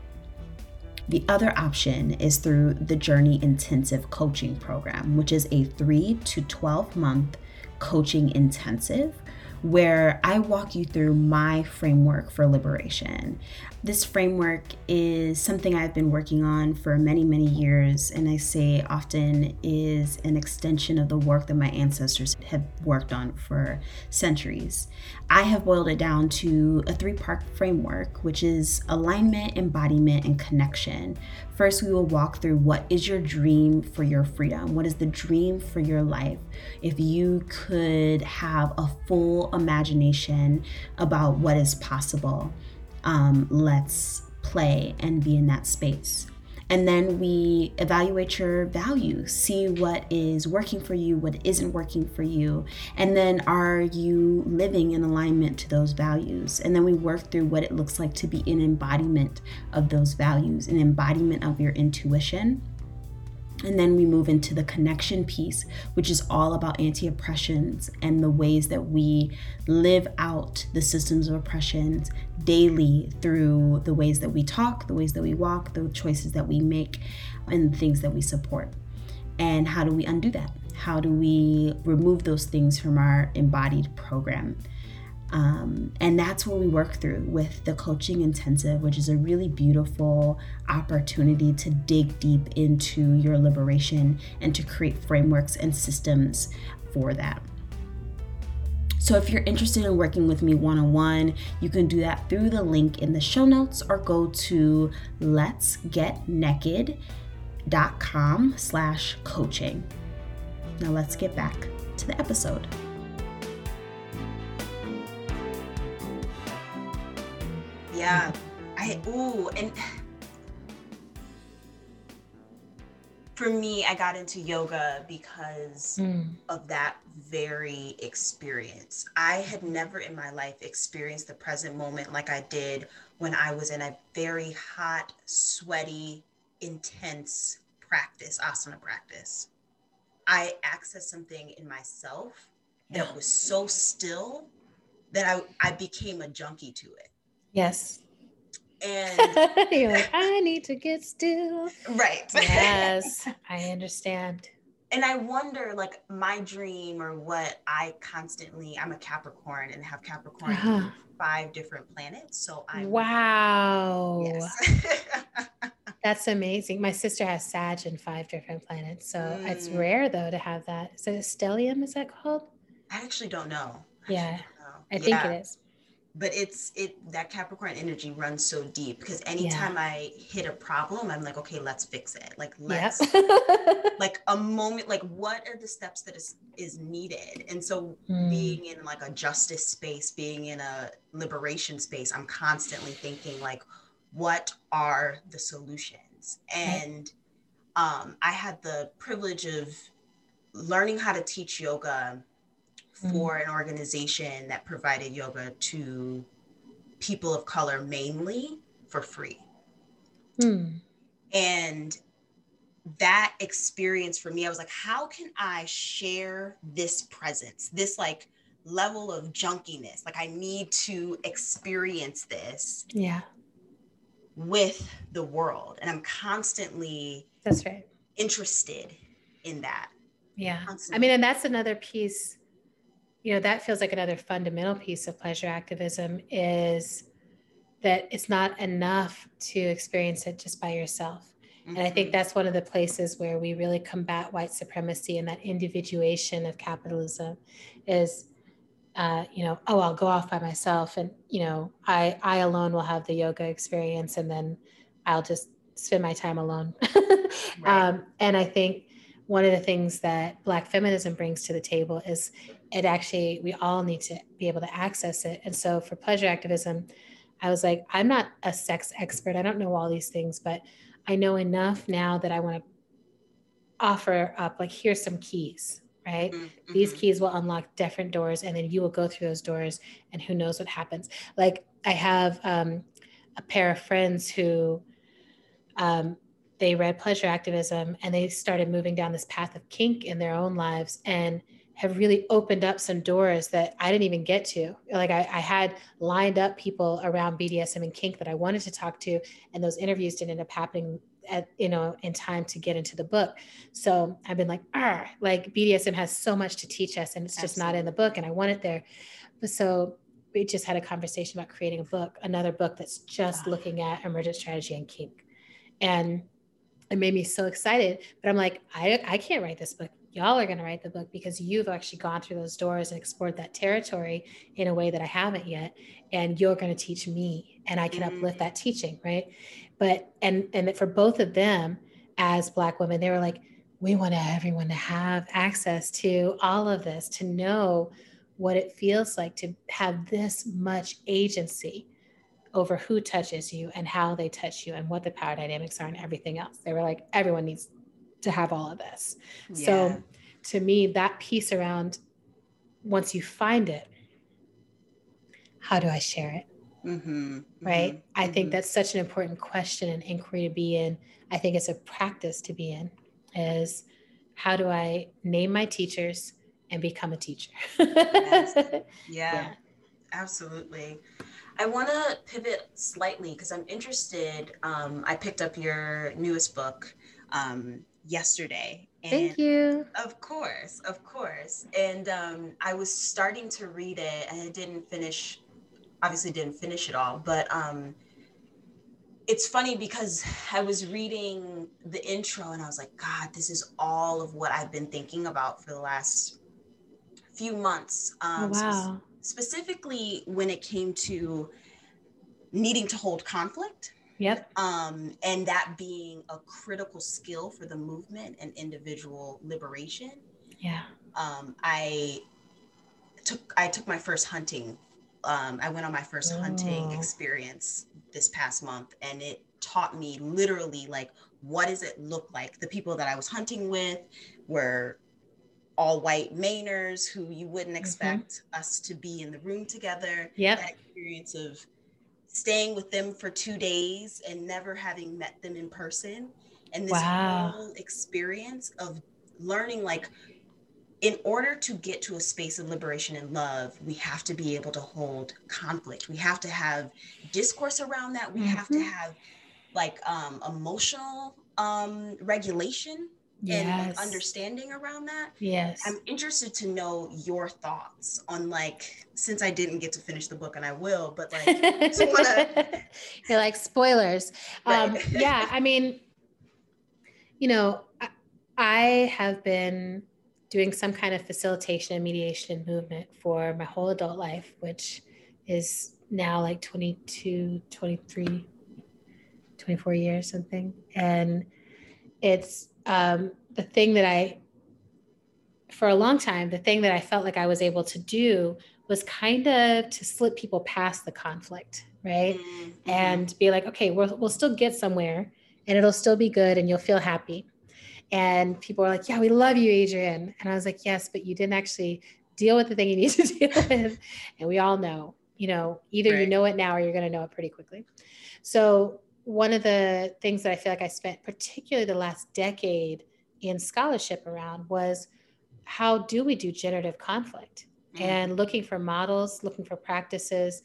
The other option is through the Journey Intensive Coaching Program, which is a 3 to 12 month coaching intensive where I walk you through my framework for liberation. This framework is something I've been working on for many, many years, and I say often is an extension of the work that my ancestors have worked on for centuries. I have boiled it down to a three part framework, which is alignment, embodiment, and connection. First, we will walk through what is your dream for your freedom? What is the dream for your life? If you could have a full imagination about what is possible um, let's play and be in that space. And then we evaluate your values, see what is working for you, what isn't working for you. And then are you living in alignment to those values? And then we work through what it looks like to be an embodiment of those values, an embodiment of your intuition and then we move into the connection piece, which is all about anti oppressions and the ways that we live out the systems of oppressions daily through the ways that we talk, the ways that we walk, the choices that we make, and the things that we support. And how do we undo that? How do we remove those things from our embodied program? Um, and that's what we work through with the coaching intensive, which is a really beautiful opportunity to dig deep into your liberation and to create frameworks and systems for that. So, if you're interested in working with me one on one, you can do that through the link in the show notes or go to letsgetneked.com slash coaching. Now, let's get back to the episode. Yeah. I ooh, and for me, I got into yoga because mm. of that very experience. I had never in my life experienced the present moment like I did when I was in a very hot, sweaty, intense practice, asana practice. I accessed something in myself that was so still that I, I became a junkie to it. Yes. And <laughs> you're like, I need to get still. Right. Yes, <laughs> I understand. And I wonder, like, my dream or what I constantly, I'm a Capricorn and have Capricorn uh-huh. five different planets. So I Wow. Yes. <laughs> That's amazing. My sister has Sag in five different planets. So mm. it's rare though to have that. Is it a stellium? Is that called? I actually don't know. I yeah. Know. I think yeah. it is but it's it that capricorn energy runs so deep because anytime yeah. i hit a problem i'm like okay let's fix it like <laughs> let's yep. like a moment like what are the steps that is is needed and so mm. being in like a justice space being in a liberation space i'm constantly thinking like what are the solutions and um i had the privilege of learning how to teach yoga. For an organization that provided yoga to people of color mainly for free. Mm. And that experience for me, I was like, how can I share this presence, this like level of junkiness? Like, I need to experience this. Yeah. With the world. And I'm constantly that's right interested in that. Yeah. Constantly. I mean, and that's another piece you know that feels like another fundamental piece of pleasure activism is that it's not enough to experience it just by yourself mm-hmm. and i think mm-hmm. that's one of the places where we really combat white supremacy and that individuation of capitalism is uh, you know, oh, I'll go off by myself, and you know, I I alone will have the yoga experience, and then I'll just spend my time alone. <laughs> right. um, and I think one of the things that Black feminism brings to the table is it actually we all need to be able to access it. And so for pleasure activism, I was like, I'm not a sex expert. I don't know all these things, but I know enough now that I want to offer up like here's some keys right? Mm-hmm. These keys will unlock different doors, and then you will go through those doors, and who knows what happens. Like I have um, a pair of friends who um, they read pleasure activism and they started moving down this path of kink in their own lives and have really opened up some doors that I didn't even get to. Like I, I, had lined up people around BDSM and kink that I wanted to talk to, and those interviews didn't end up happening at you know in time to get into the book so i've been like ah like bdsm has so much to teach us and it's just Absolutely. not in the book and i want it there but so we just had a conversation about creating a book another book that's just looking at emergent strategy and kink and it made me so excited but i'm like i, I can't write this book y'all are going to write the book because you've actually gone through those doors and explored that territory in a way that i haven't yet and you're going to teach me and i can mm-hmm. uplift that teaching right but and and for both of them as black women they were like we want everyone to have access to all of this to know what it feels like to have this much agency over who touches you and how they touch you and what the power dynamics are and everything else they were like everyone needs to have all of this yeah. so to me that piece around once you find it how do i share it Mm-hmm, right? Mm-hmm, I think mm-hmm. that's such an important question and inquiry to be in. I think it's a practice to be in is how do I name my teachers and become a teacher? yes. <laughs> yeah, yeah, absolutely. I want to pivot slightly because I'm interested. Um, I picked up your newest book um, yesterday. And Thank you. Of course, of course. And um, I was starting to read it and I didn't finish obviously didn't finish it all, but um, it's funny because I was reading the intro and I was like, God, this is all of what I've been thinking about for the last few months. Um, oh, wow. Spe- specifically when it came to needing to hold conflict. Yep. Um, and that being a critical skill for the movement and individual liberation. Yeah. Um, I took I took my first hunting um, I went on my first oh. hunting experience this past month, and it taught me literally like what does it look like. The people that I was hunting with were all white Mainers who you wouldn't mm-hmm. expect mm-hmm. us to be in the room together. Yeah. That experience of staying with them for two days and never having met them in person. And this wow. whole experience of learning like in order to get to a space of liberation and love, we have to be able to hold conflict. We have to have discourse around that. We mm-hmm. have to mm-hmm. have like um, emotional um, regulation yes. and like, understanding around that. Yes. I'm interested to know your thoughts on like, since I didn't get to finish the book and I will, but like, <laughs> wanna... you're like spoilers. Right. Um, yeah. I mean, you know, I, I have been doing some kind of facilitation and mediation movement for my whole adult life, which is now like 22, 23, 24 years, something. And it's um, the thing that I, for a long time, the thing that I felt like I was able to do was kind of to slip people past the conflict, right? Mm-hmm. And be like, okay, we'll, we'll still get somewhere and it'll still be good and you'll feel happy. And people were like, Yeah, we love you, Adrienne. And I was like, Yes, but you didn't actually deal with the thing you <laughs> need to deal with. And we all know, you know, either right. you know it now or you're going to know it pretty quickly. So, one of the things that I feel like I spent particularly the last decade in scholarship around was how do we do generative conflict? Mm-hmm. And looking for models, looking for practices,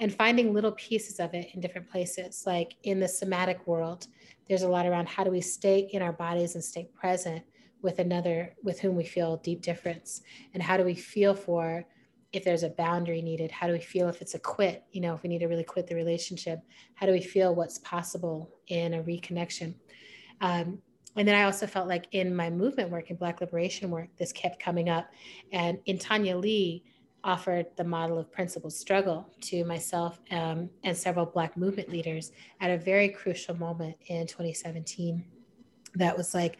and finding little pieces of it in different places, like in the somatic world there's a lot around how do we stay in our bodies and stay present with another with whom we feel deep difference and how do we feel for if there's a boundary needed how do we feel if it's a quit? You know if we need to really quit the relationship how do we feel what's possible in a reconnection? Um, and then i also felt like in my movement work in black liberation work this kept coming up. And N'Tanya Lee offered the model of principled struggle to myself um, and several Black movement leaders at a very crucial moment in 2017. That was like,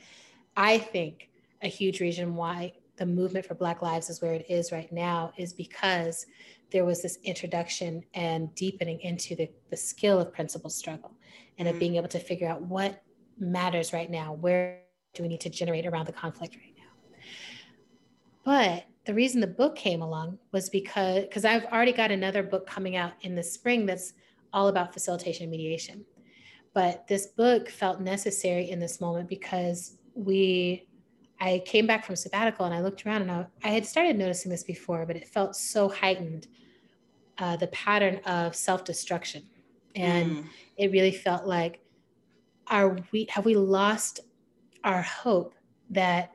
I think, a huge reason why the movement for Black Lives is where it is right now is because there was this introduction and deepening into the, the skill of principled struggle and of mm. being able to figure out what matters right now. Where do we need to generate around the conflict right now? But the reason the book came along was because because I've already got another book coming out in the spring that's all about facilitation and mediation. But this book felt necessary in this moment because we I came back from sabbatical and I looked around and I, I had started noticing this before, but it felt so heightened uh, the pattern of self destruction. And mm. it really felt like, are we, have we lost our hope that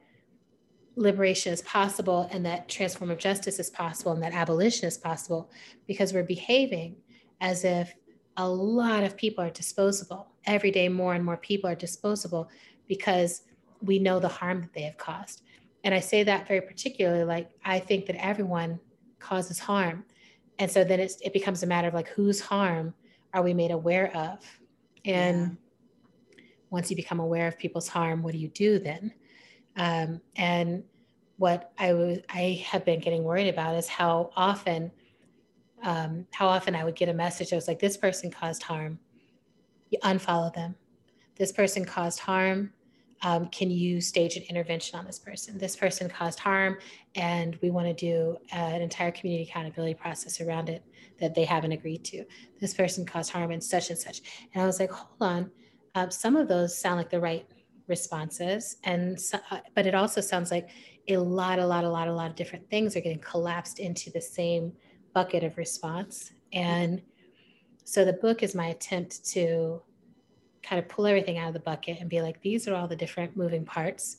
liberation is possible and that transformative justice is possible and that abolition is possible because we're behaving as if a lot of people are disposable. Every day, more and more people are disposable because we know the harm that they have caused. And I say that very particularly, like, I think that everyone causes harm. And so then it's, it becomes a matter of like, whose harm are we made aware of? And yeah. once you become aware of people's harm, what do you do then? Um, and what I was I have been getting worried about is how often um, how often I would get a message that was like, this person caused harm. You unfollow them. This person caused harm. Um, can you stage an intervention on this person? This person caused harm, and we want to do an entire community accountability process around it that they haven't agreed to. This person caused harm and such and such. And I was like, hold on. Uh, some of those sound like the right responses and so, uh, but it also sounds like a lot a lot a lot a lot of different things are getting collapsed into the same bucket of response and so the book is my attempt to kind of pull everything out of the bucket and be like these are all the different moving parts.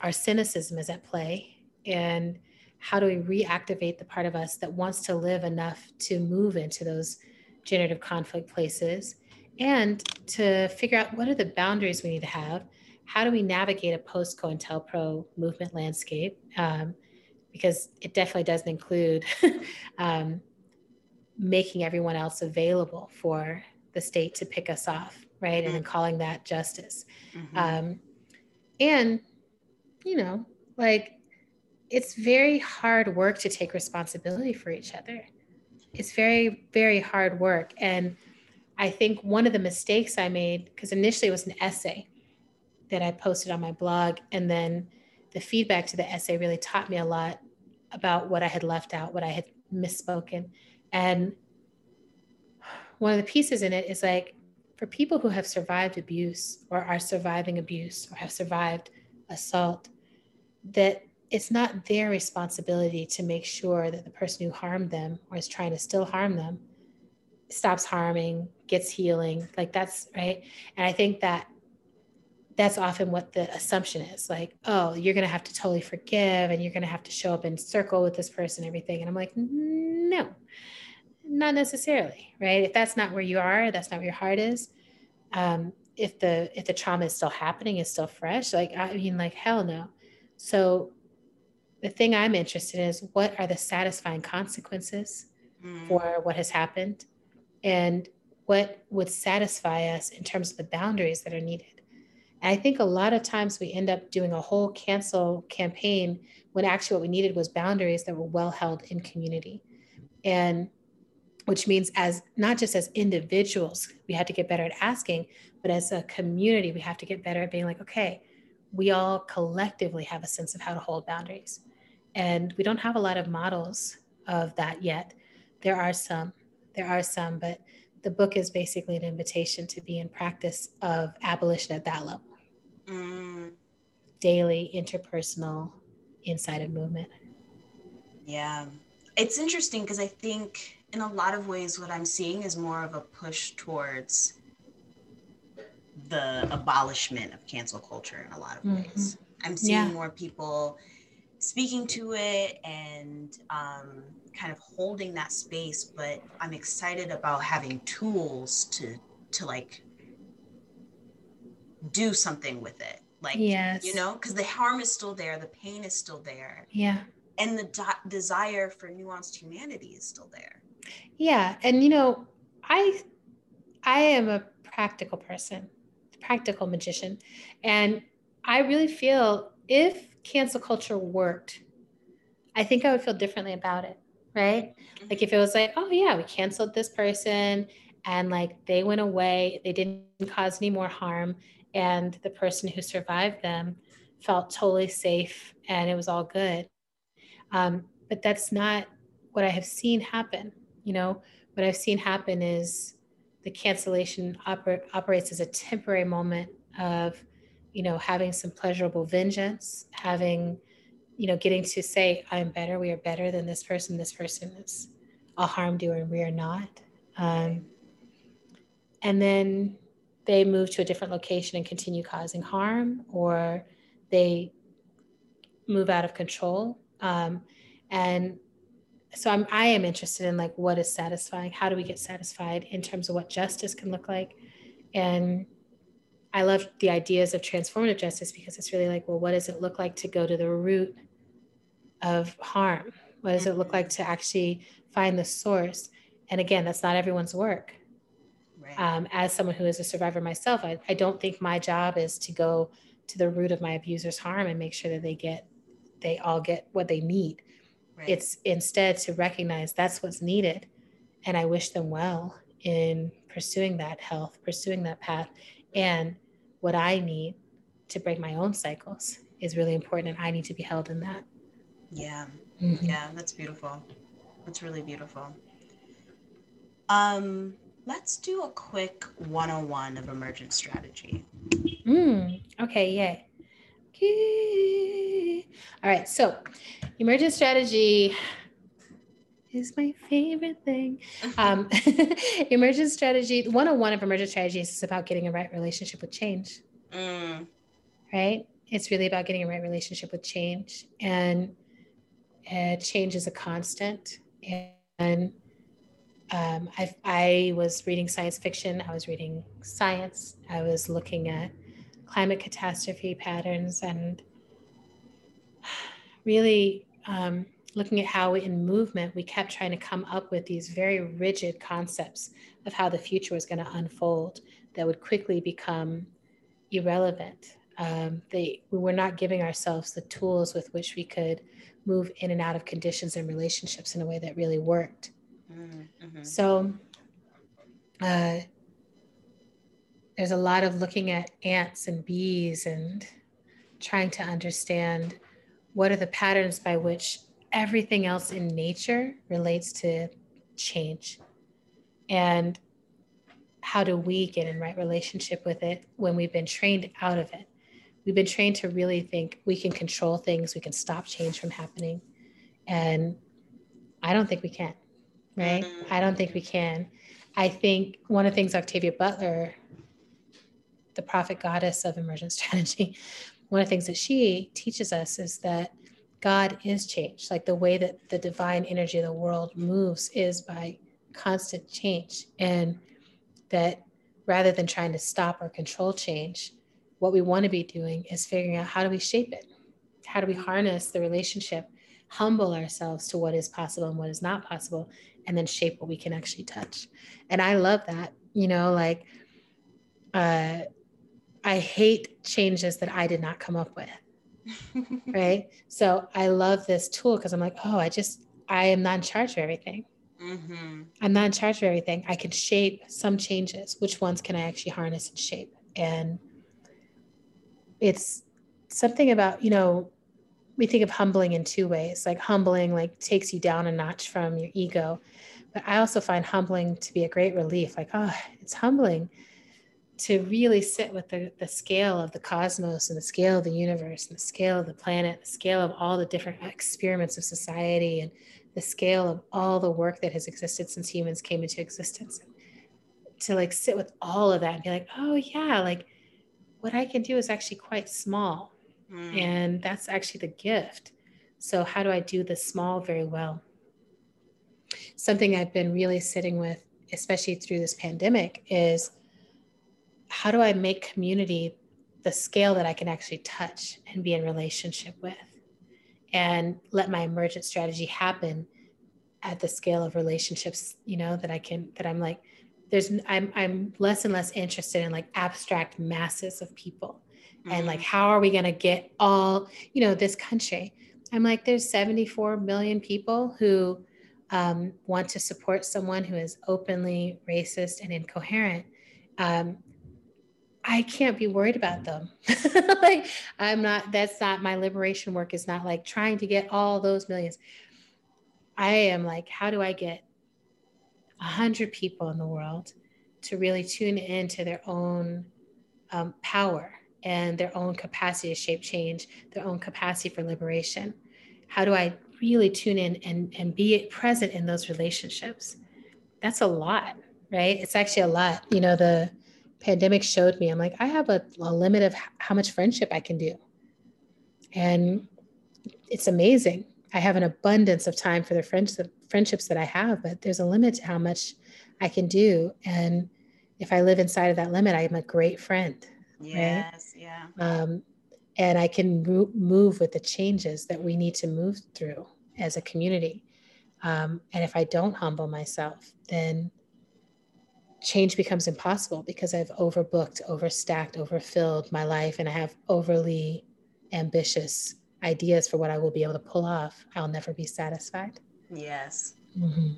Our cynicism is at play. And how do we reactivate the part of us that wants to live enough to move into those generative conflict places? And to figure out what are the boundaries we need to have? How do we navigate a post COINTELPRO movement landscape? Um, because it definitely doesn't include <laughs> um, making everyone else available for the state to pick us off, right? Mm-hmm. And then mm. calling that justice. Mm-hmm. Um, and, you know, like it's very hard work to take responsibility for each other. It's very, very hard work. And I think one of the mistakes I made, because initially it was an essay, that I posted on my blog. And then the feedback to the essay really taught me a lot about what I had left out, what I had misspoken. And one of the pieces in it is like for people who have survived abuse or are surviving abuse or have survived assault, that it's not their responsibility to make sure that the person who harmed them or is trying to still harm them stops harming, gets healing. Like that's right. And I think that that's often what the assumption is like oh you're going to have to totally forgive and you're going to have to show up in circle with this person everything and i'm like no not necessarily right if that's not where you are that's not where your heart is um, if the if the trauma is still happening is still fresh like i mean like hell no so the thing i'm interested in is what are the satisfying consequences mm. for what has happened and what would satisfy us in terms of the boundaries that are needed and I think a lot of times we end up doing a whole cancel campaign when actually what we needed was boundaries that were well held in community. And which means as not just as individuals, we had to get better at asking, but as a community, we have to get better at being like, okay, we all collectively have a sense of how to hold boundaries. And we don't have a lot of models of that yet. There are some, there are some, but the book is basically an invitation to be in practice of abolition at that level mm. daily interpersonal inside of movement. Yeah. It's interesting because I think in a lot of ways what I'm seeing is more of a push towards the abolishment of cancel culture in a lot of mm-hmm. ways. I'm seeing yeah. more people speaking to it and um, kind of holding that space, but I'm excited about having tools to to like do something with it like yes. you know because the harm is still there the pain is still there yeah and the de- desire for nuanced humanity is still there. Yeah, and you know, I I am a practical person, practical magician, and I really feel if cancel culture worked, I think I would feel differently about it, right? Like if it was like, oh yeah, we canceled this person and like they went away, they didn't cause any more harm, and the person who survived them felt totally safe and it was all good. Um, but that's not what I have seen happen. You know, what I've seen happen is the cancellation oper- operates as a temporary moment of, you know, having some pleasurable vengeance, having, you know, getting to say, I'm better, we are better than this person, this person is a harm doer, and we are not. Um, and then they move to a different location and continue causing harm, or they move out of control. Um, and so I'm, I am interested in like what is satisfying. How do we get satisfied in terms of what justice can look like? And I love the ideas of transformative justice because it's really like, well, what does it look like to go to the root of harm? What does it look like to actually find the source? And again, that's not everyone's work. Right. Um, as someone who is a survivor myself, I, I don't think my job is to go to the root of my abuser's harm and make sure that they get, they all get what they need. Right. It's instead to recognize that's what's needed. And I wish them well in pursuing that health, pursuing that path. And what I need to break my own cycles is really important. And I need to be held in that. Yeah. Mm-hmm. Yeah, that's beautiful. That's really beautiful. Um, let's do a quick 101 of emergent strategy. Mm, okay, yay. Okay. All right, so emergent strategy is my favorite thing. Um, <laughs> emergent strategy, 101 of emergent strategies is about getting a right relationship with change. Mm. Right? It's really about getting a right relationship with change. And uh, change is a constant. And um, I, I was reading science fiction, I was reading science, I was looking at climate catastrophe patterns and really um, looking at how in movement we kept trying to come up with these very rigid concepts of how the future was going to unfold that would quickly become irrelevant. Um, they, we were not giving ourselves the tools with which we could move in and out of conditions and relationships in a way that really worked. Mm-hmm. So uh, there's a lot of looking at ants and bees and trying to understand what are the patterns by which everything else in nature relates to change? And how do we get in right relationship with it when we've been trained out of it? We've been trained to really think we can control things we can stop change from happening. And i don't think we can right? Mm-hmm. i don't think we can. I think one of the things octavia butler the prophet goddess of emergent <laughs> strategy one of the things that she teaches us is that God is change. Like the way that the divine energy of the world moves is by constant change. And that rather than trying to stop or control change, what we want to be doing is figuring out how do we shape it? How do we harness the relationship, humble ourselves to what is possible and what is not possible, and then shape what we can actually touch? And I love that. You know, like, uh, I hate changes that I did not come up with. right. <laughs> So I love this tool because I'm like, oh, I just, I am not in charge of everything. Mm-hmm. I'm not in charge of everything. I can shape some changes. Which ones can I actually harness and shape? And it's something about, you know, we think of humbling in two ways. Like humbling, like takes you down a notch from your ego. But I also find humbling to be a great relief. Like, oh, it's humbling to really sit with the, the scale of the cosmos and the scale of the universe and the scale of the planet, the scale of all the different experiments of society and the scale of all the work that has existed since humans came into existence. To like sit with all of that and be like, oh yeah, like what I can do is actually quite small. Mm. And that's actually the gift. So how do I do the small very well? Something I've been really sitting with, especially through this pandemic, is how do I make community the scale that I can actually touch and be in relationship with? and let my emergent strategy happen at the scale of relationships, you know, that I can, that I'm like, there's, I'm, I'm less and less interested in like abstract masses of people mm-hmm. and like, mm-hmm. how are we going to get all, you know, this country? I'm like, there's 74 million people who um, want to support someone who is openly racist and incoherent. Um, I can't be worried about them. <laughs> like I'm not, that's not my liberation work is not like trying to get all those millions. I am like, how do I get a hundred people in the world to really tune into their own um, power and their own capacity to shape change, their own capacity for liberation? How do I really tune in and, and be present in those relationships? That's a lot, right? It's actually a lot. You know, the pandemic showed me, I'm like, I have a, a limit of how much friendship I can do. And it's amazing. I have an abundance of time for the friendship, friendships that I have, but there's a limit to how much I can do. And if I live inside of that limit, I'm a great friend. Yes, right? yeah. Um, and I can move with the changes that we need to move through as a community. Um, and if I don't humble myself, then change becomes impossible because I've overbooked, overstacked, overfilled my life, and I have overly ambitious ideas for what I will be able to pull off. I'll never be satisfied. Yes. Mm-hmm.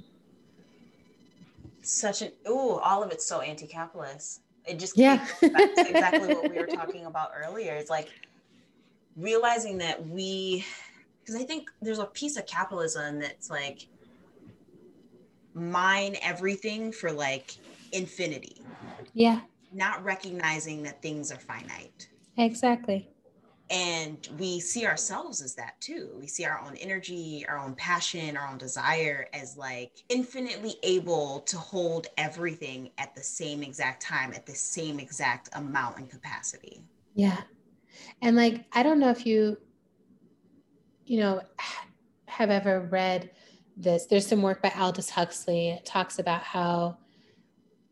Such an oh, all of it's so anti-capitalist. It just yeah, That's <laughs> exactly what we were talking about earlier. It's like realizing that we, because I think there's a piece of capitalism that's like mine everything for like infinity. Yeah. Not recognizing that things are finite. Exactly. And we see ourselves as that too. We see our own energy, our own passion, our own desire as like infinitely able to hold everything at the same exact time, at the same exact amount and capacity. Yeah. And like, I don't know if you, you know, have ever read this. There's some work by Aldous Huxley. It talks about how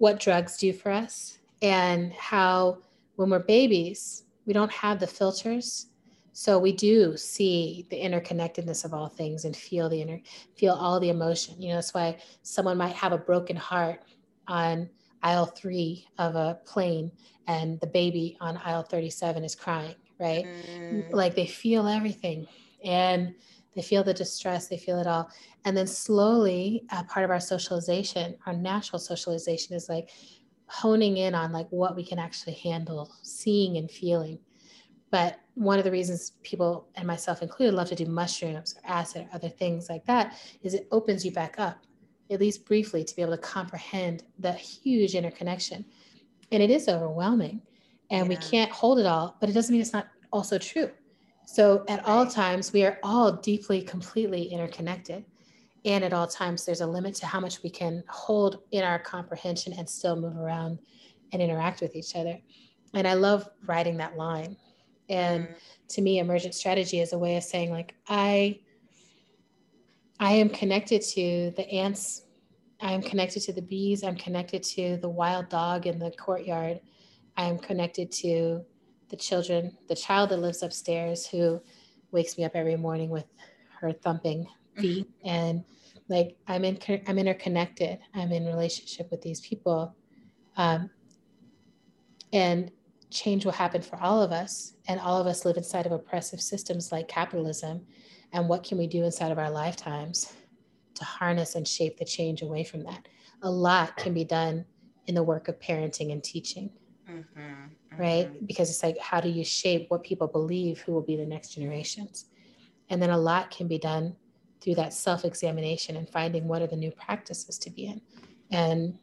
what drugs do for us and how when we're babies, we don't have the filters. So we do see the interconnectedness of all things and feel the inner feel all the emotion. You know, that's why someone might have a broken heart on aisle three of a plane and the baby on aisle 37 is crying, right? Mm. Like they feel everything. And they feel the distress, they feel it all. And then slowly, uh, part of our socialization, our natural socialization is like honing in on like what we can actually handle, seeing and feeling. But one of the reasons people and myself included love to do mushrooms or acid or other things like that is it opens you back up, at least briefly, to be able to comprehend the huge interconnection. And it is overwhelming. And yeah. we can't hold it all, but it doesn't mean it's not also true. So at all times, we are all deeply, completely interconnected. And at all times, there's a limit to how much we can hold in our comprehension and still move around and interact with each other. And I love writing that line. And mm-hmm. to me, emergent strategy is a way of saying, like, I I am connected to the ants. I am connected to the bees. I'm connected to the wild dog in the courtyard. I am connected to the children, the child that lives upstairs who wakes me up every morning with her thumping feet and like I'm in I'm interconnected. I'm in relationship with these people. Um, and change will happen for all of us and all of us live inside of oppressive systems like capitalism and what can we do inside of our lifetimes to harness and shape the change away from that a lot can be done in the work of parenting and teaching mm-hmm right? Mm-hmm. Because it's like, how do you shape what people believe who will be the next generations? And then a lot can be done through that self examination and finding what are the new practices to be in. And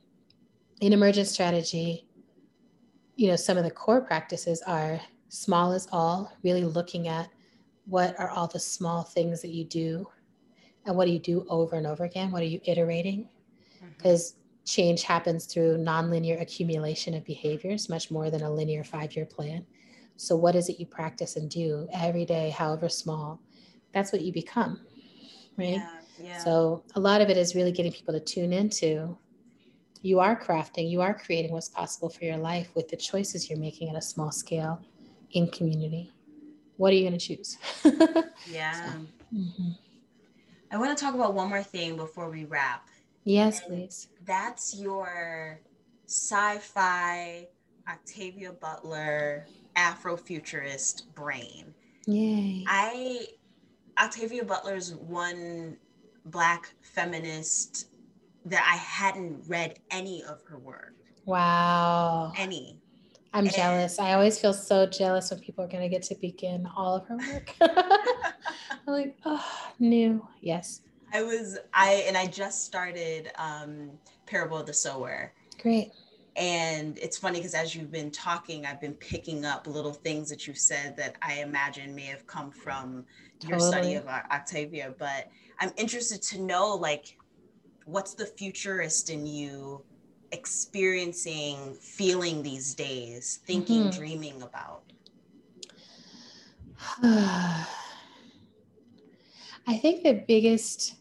in emergent strategy, you know, some of the core practices are small as all, really looking at what are all the small things that you do and what do you do over and over again? What are you iterating? Because mm-hmm change happens through nonlinear accumulation of behaviors much more than a linear five year plan. So, what is it you practice and do every day, however small? That's what you become, right? Yeah, yeah. So, a lot of it is really getting people to tune into you are crafting, you are creating what's possible for your life with the choices you're making at a small scale in community. What are you going to choose? <laughs> yeah. So. Mm-hmm. I want to talk about one more thing before we wrap. Yes, and please. That's your sci-fi Octavia Butler Afrofuturist brain. Yay. I Octavia Butler's one black feminist that I hadn't read any of her work. Wow. Any. I'm and jealous. I always feel so jealous when people are going to get to begin all of her work. <laughs> <laughs> I'm like, oh, new. Yes. I was, I, and I just started um, Parable of the Sower. Great. And it's funny because as you've been talking, I've been picking up little things that you've said that I imagine may have come from your study of Octavia. But I'm interested to know, like, what's the futurist in you experiencing, feeling these days, thinking, mm-hmm. dreaming about? <sighs> I think the biggest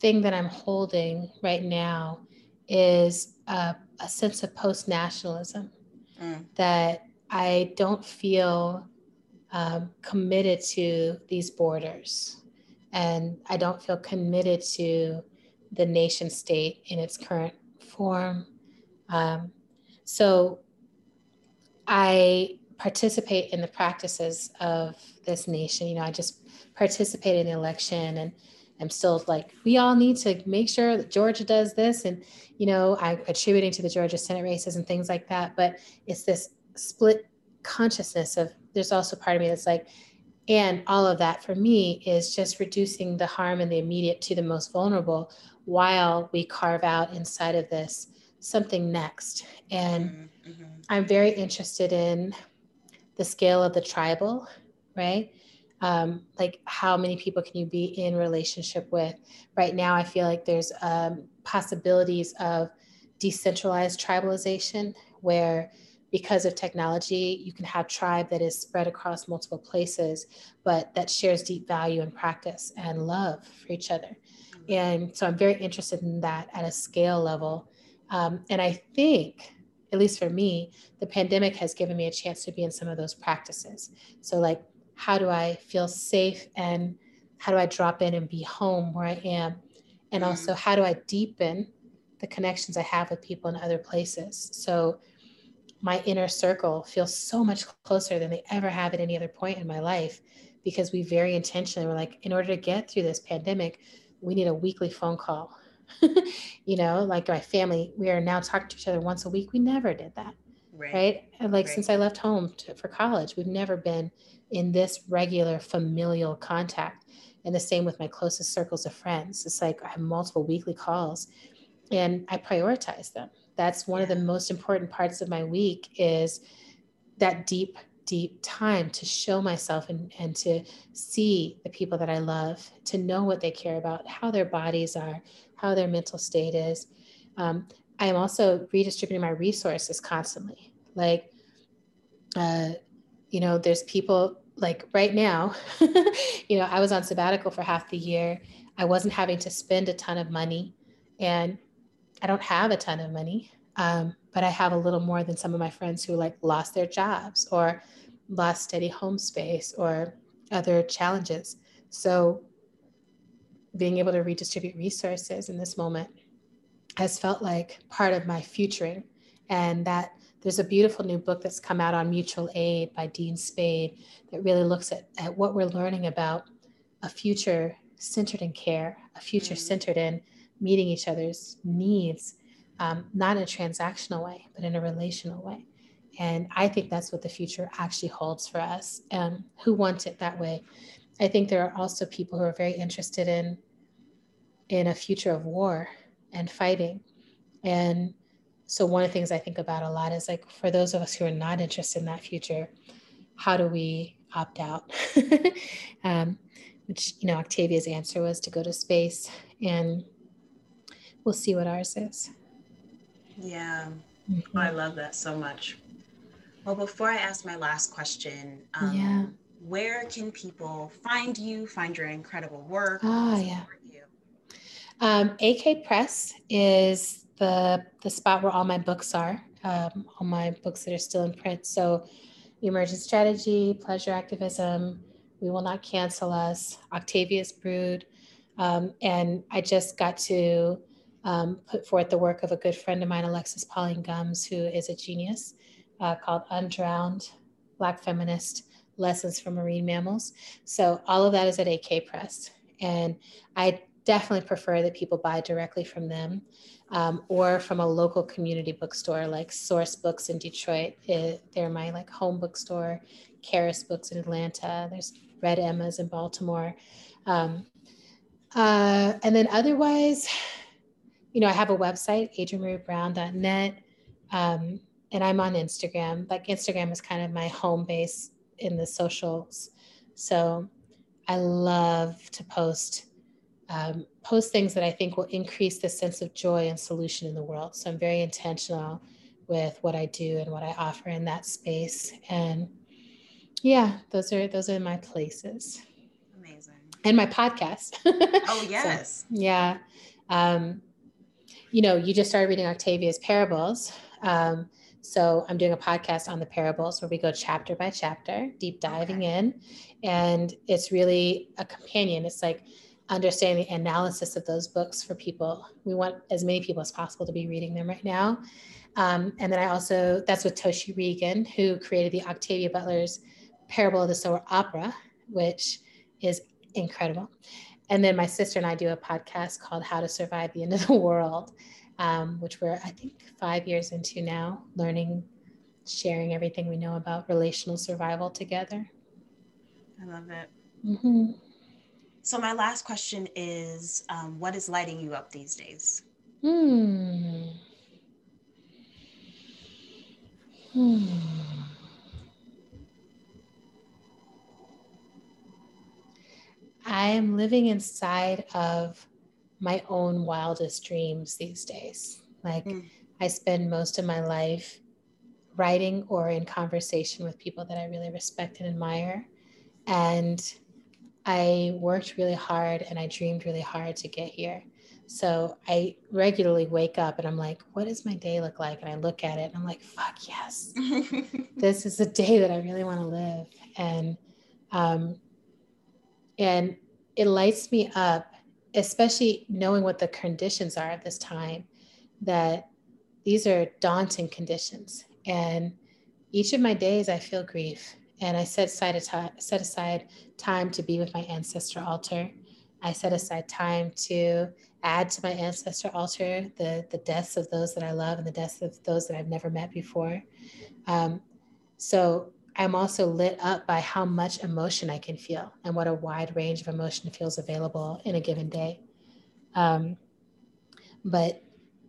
thing that I'm holding right now is a, a sense of post nationalism mm. that I don't feel um, committed to these borders. And I don't feel committed to the nation state in its current form. Um, so I participate in the practices of this nation. You know, I just participated in the election and I'm still like, we all need to make sure that Georgia does this. And, you know, I'm attributing to the Georgia Senate races and things like that. But it's this split consciousness of there's also part of me that's like, and all of that for me is just reducing the harm and the immediate to the most vulnerable while we carve out inside of this something next. And mm-hmm. mm-hmm. I'm very interested in the scale of the tribal, right? Um, like how many people can you be in relationship with? Right now, I feel like there's um, possibilities of decentralized tribalization where because of technology, you can have tribe that is spread across multiple places, but that shares deep value and practice and love for each other. And so I'm very interested in that at a scale level. Um, and I think, at least for me, the pandemic has given me a chance to be in some of those practices. So, like, how do I feel safe and how do I drop in and be home where I am? And mm-hmm. also, how do I deepen the connections I have with people in other places? So, my inner circle feels so much closer than they ever have at any other point in my life because we very intentionally were like, in order to get through this pandemic, we need a weekly phone call. <laughs> you know, like my family, we are now talking to each other once a week. We never did that. Right. right? And like right. since I left home to, for college, we've never been in this regular familial contact. And the same with my closest circles of friends. It's like I have multiple weekly calls and I prioritize them. That's one yeah. of the most important parts of my week is that deep deep time to show myself and, and to see the people that I love, to know what they care about, how their bodies are, how their mental state is. Um, I am also redistributing my resources constantly. Like, uh, you know, there's people like right now, <laughs> you know, I was on sabbatical for half the year. I wasn't having to spend a ton of money, and I don't have a ton of money. Um, but I have a little more than some of my friends who like lost their jobs or lost steady home space or other challenges. So being able to redistribute resources in this moment has felt like part of my futuring. And that there's a beautiful new book that's come out on mutual aid by Dean Spade that really looks at, at what we're learning about a future centered in care, a future mm. centered in meeting each other's needs um, not in a transactional way, but in a relational way. And I think that's what the future actually holds for us. Um, who want it that way? I think there are also people who are very interested in in a future of war and fighting. And so one of the things I think about a lot is like for those of us who are not interested in that future, how do we opt out? <laughs> um, which you know, Octavia's answer was to go to space, and we'll see what ours is. Yeah, mm-hmm. I love that so much. Well, before I ask my last question, um, yeah. where can people find you, find your incredible work? Oh, yeah. Um, AK Press is the the spot where all my books are, um, all my books that are still in print. So, emergent strategy, pleasure activism, We will not cancel us. Octavia's Brood. Um, and I just got to um, put forth the work of a good friend of mine, Alexis Pauline Gumbs, who is a genius, uh, called Undrowned Black Feminist Lessons from Marine Mammals. So all of that is at AK Press. And I definitely prefer that people buy directly from them um, or from a local community bookstore like Source Books in Detroit. It, they're my like home bookstore. Charis Books in Atlanta. There's Red Emma's in Baltimore. Um, uh, and then otherwise, you know, I have a website, adriennemareebrown.net, um, and I'm on Instagram. Like Instagram is kind of my home base in the socials. So I love to post um, post things that I think will increase the sense of joy and solution in the world. So I'm very intentional with what I do and what I offer in that space. And yeah, those are those are my places. Amazing. And my podcast. <laughs> oh yes. so, yeah. Um, you know, you just started reading Octavia's parables. Um, so I'm doing a podcast on the parables where we go chapter by chapter, deep diving okay. in. And it's really a companion. It's like understanding the analysis of those books for people. We want as many people as possible to be reading them right now. Um, and then I also, that's with Toshi Reagon, who created the Octavia Butler's Parable of the Sower Opera, which is incredible. And then my sister and I do a podcast called How to Survive the End of the <laughs> World, um, which we're, I think, five years into now, learning, sharing everything we know about relational survival together. I love it. Mm-hmm. So my last question is, um, what is lighting you up these days? Hmm. Hmm. I am living inside of my own wildest dreams these days. Like mm. I spend most of my life writing or in conversation with people that I really respect and admire. And I worked really hard and I dreamed really hard to get here. So I regularly wake up and I'm like, what does my day look like? And I look at it and I'm like, fuck yes, <laughs> this is the day that I really want to live. And, um, and it lights me up, especially knowing what the conditions are at this time, that these are daunting conditions. And each of my days I feel grief and I set aside, time, set aside time to be with my ancestor altar. I set aside time to add to my ancestor altar the, the deaths of those that I love and the deaths of those that I've never met before. Um, so I'm also lit up by how much emotion I can feel and what a wide range of emotion feels available in a given day. Um, but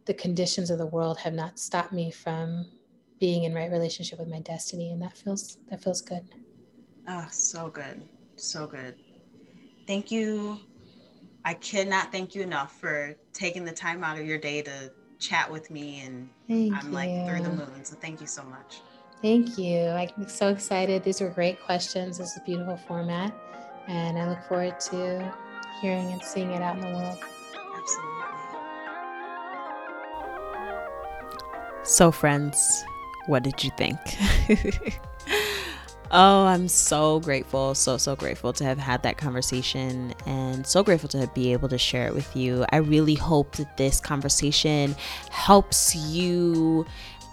the conditions of the world have not stopped me from being in right relationship with my destiny and that feels that feels good. Oh so good so good. Thank you. I cannot thank you enough for taking the time out of your day to chat with me and thank i'm you. like through the moon so thank you so much. Thank you. I'm so excited. These were great questions. This is a beautiful format and i look forward to hearing and seeing it out in the world. Absolutely. So friends what did you think? <laughs> oh, I'm so grateful, so, so grateful to have had that conversation and so grateful to be able to share it with you. I really hope that this conversation helps you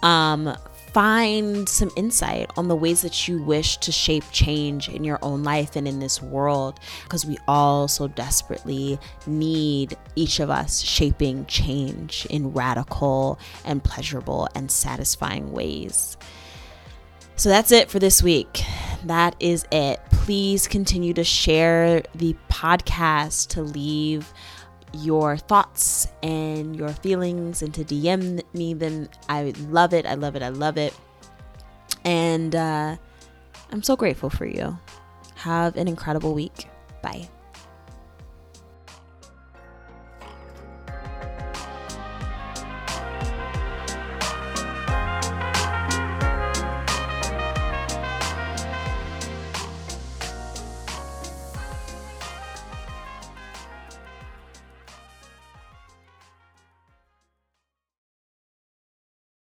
um, find some insight on the ways that you wish to shape change in your own life and in this world because we all so desperately need each of us shaping change in radical and pleasurable and satisfying ways. So that's it for this week. That is it. Please continue to share the podcast to leave your thoughts and your feelings and to DM me, then I love it. I love it. I love it. And uh, I'm so grateful for you. Have an incredible week. Bye.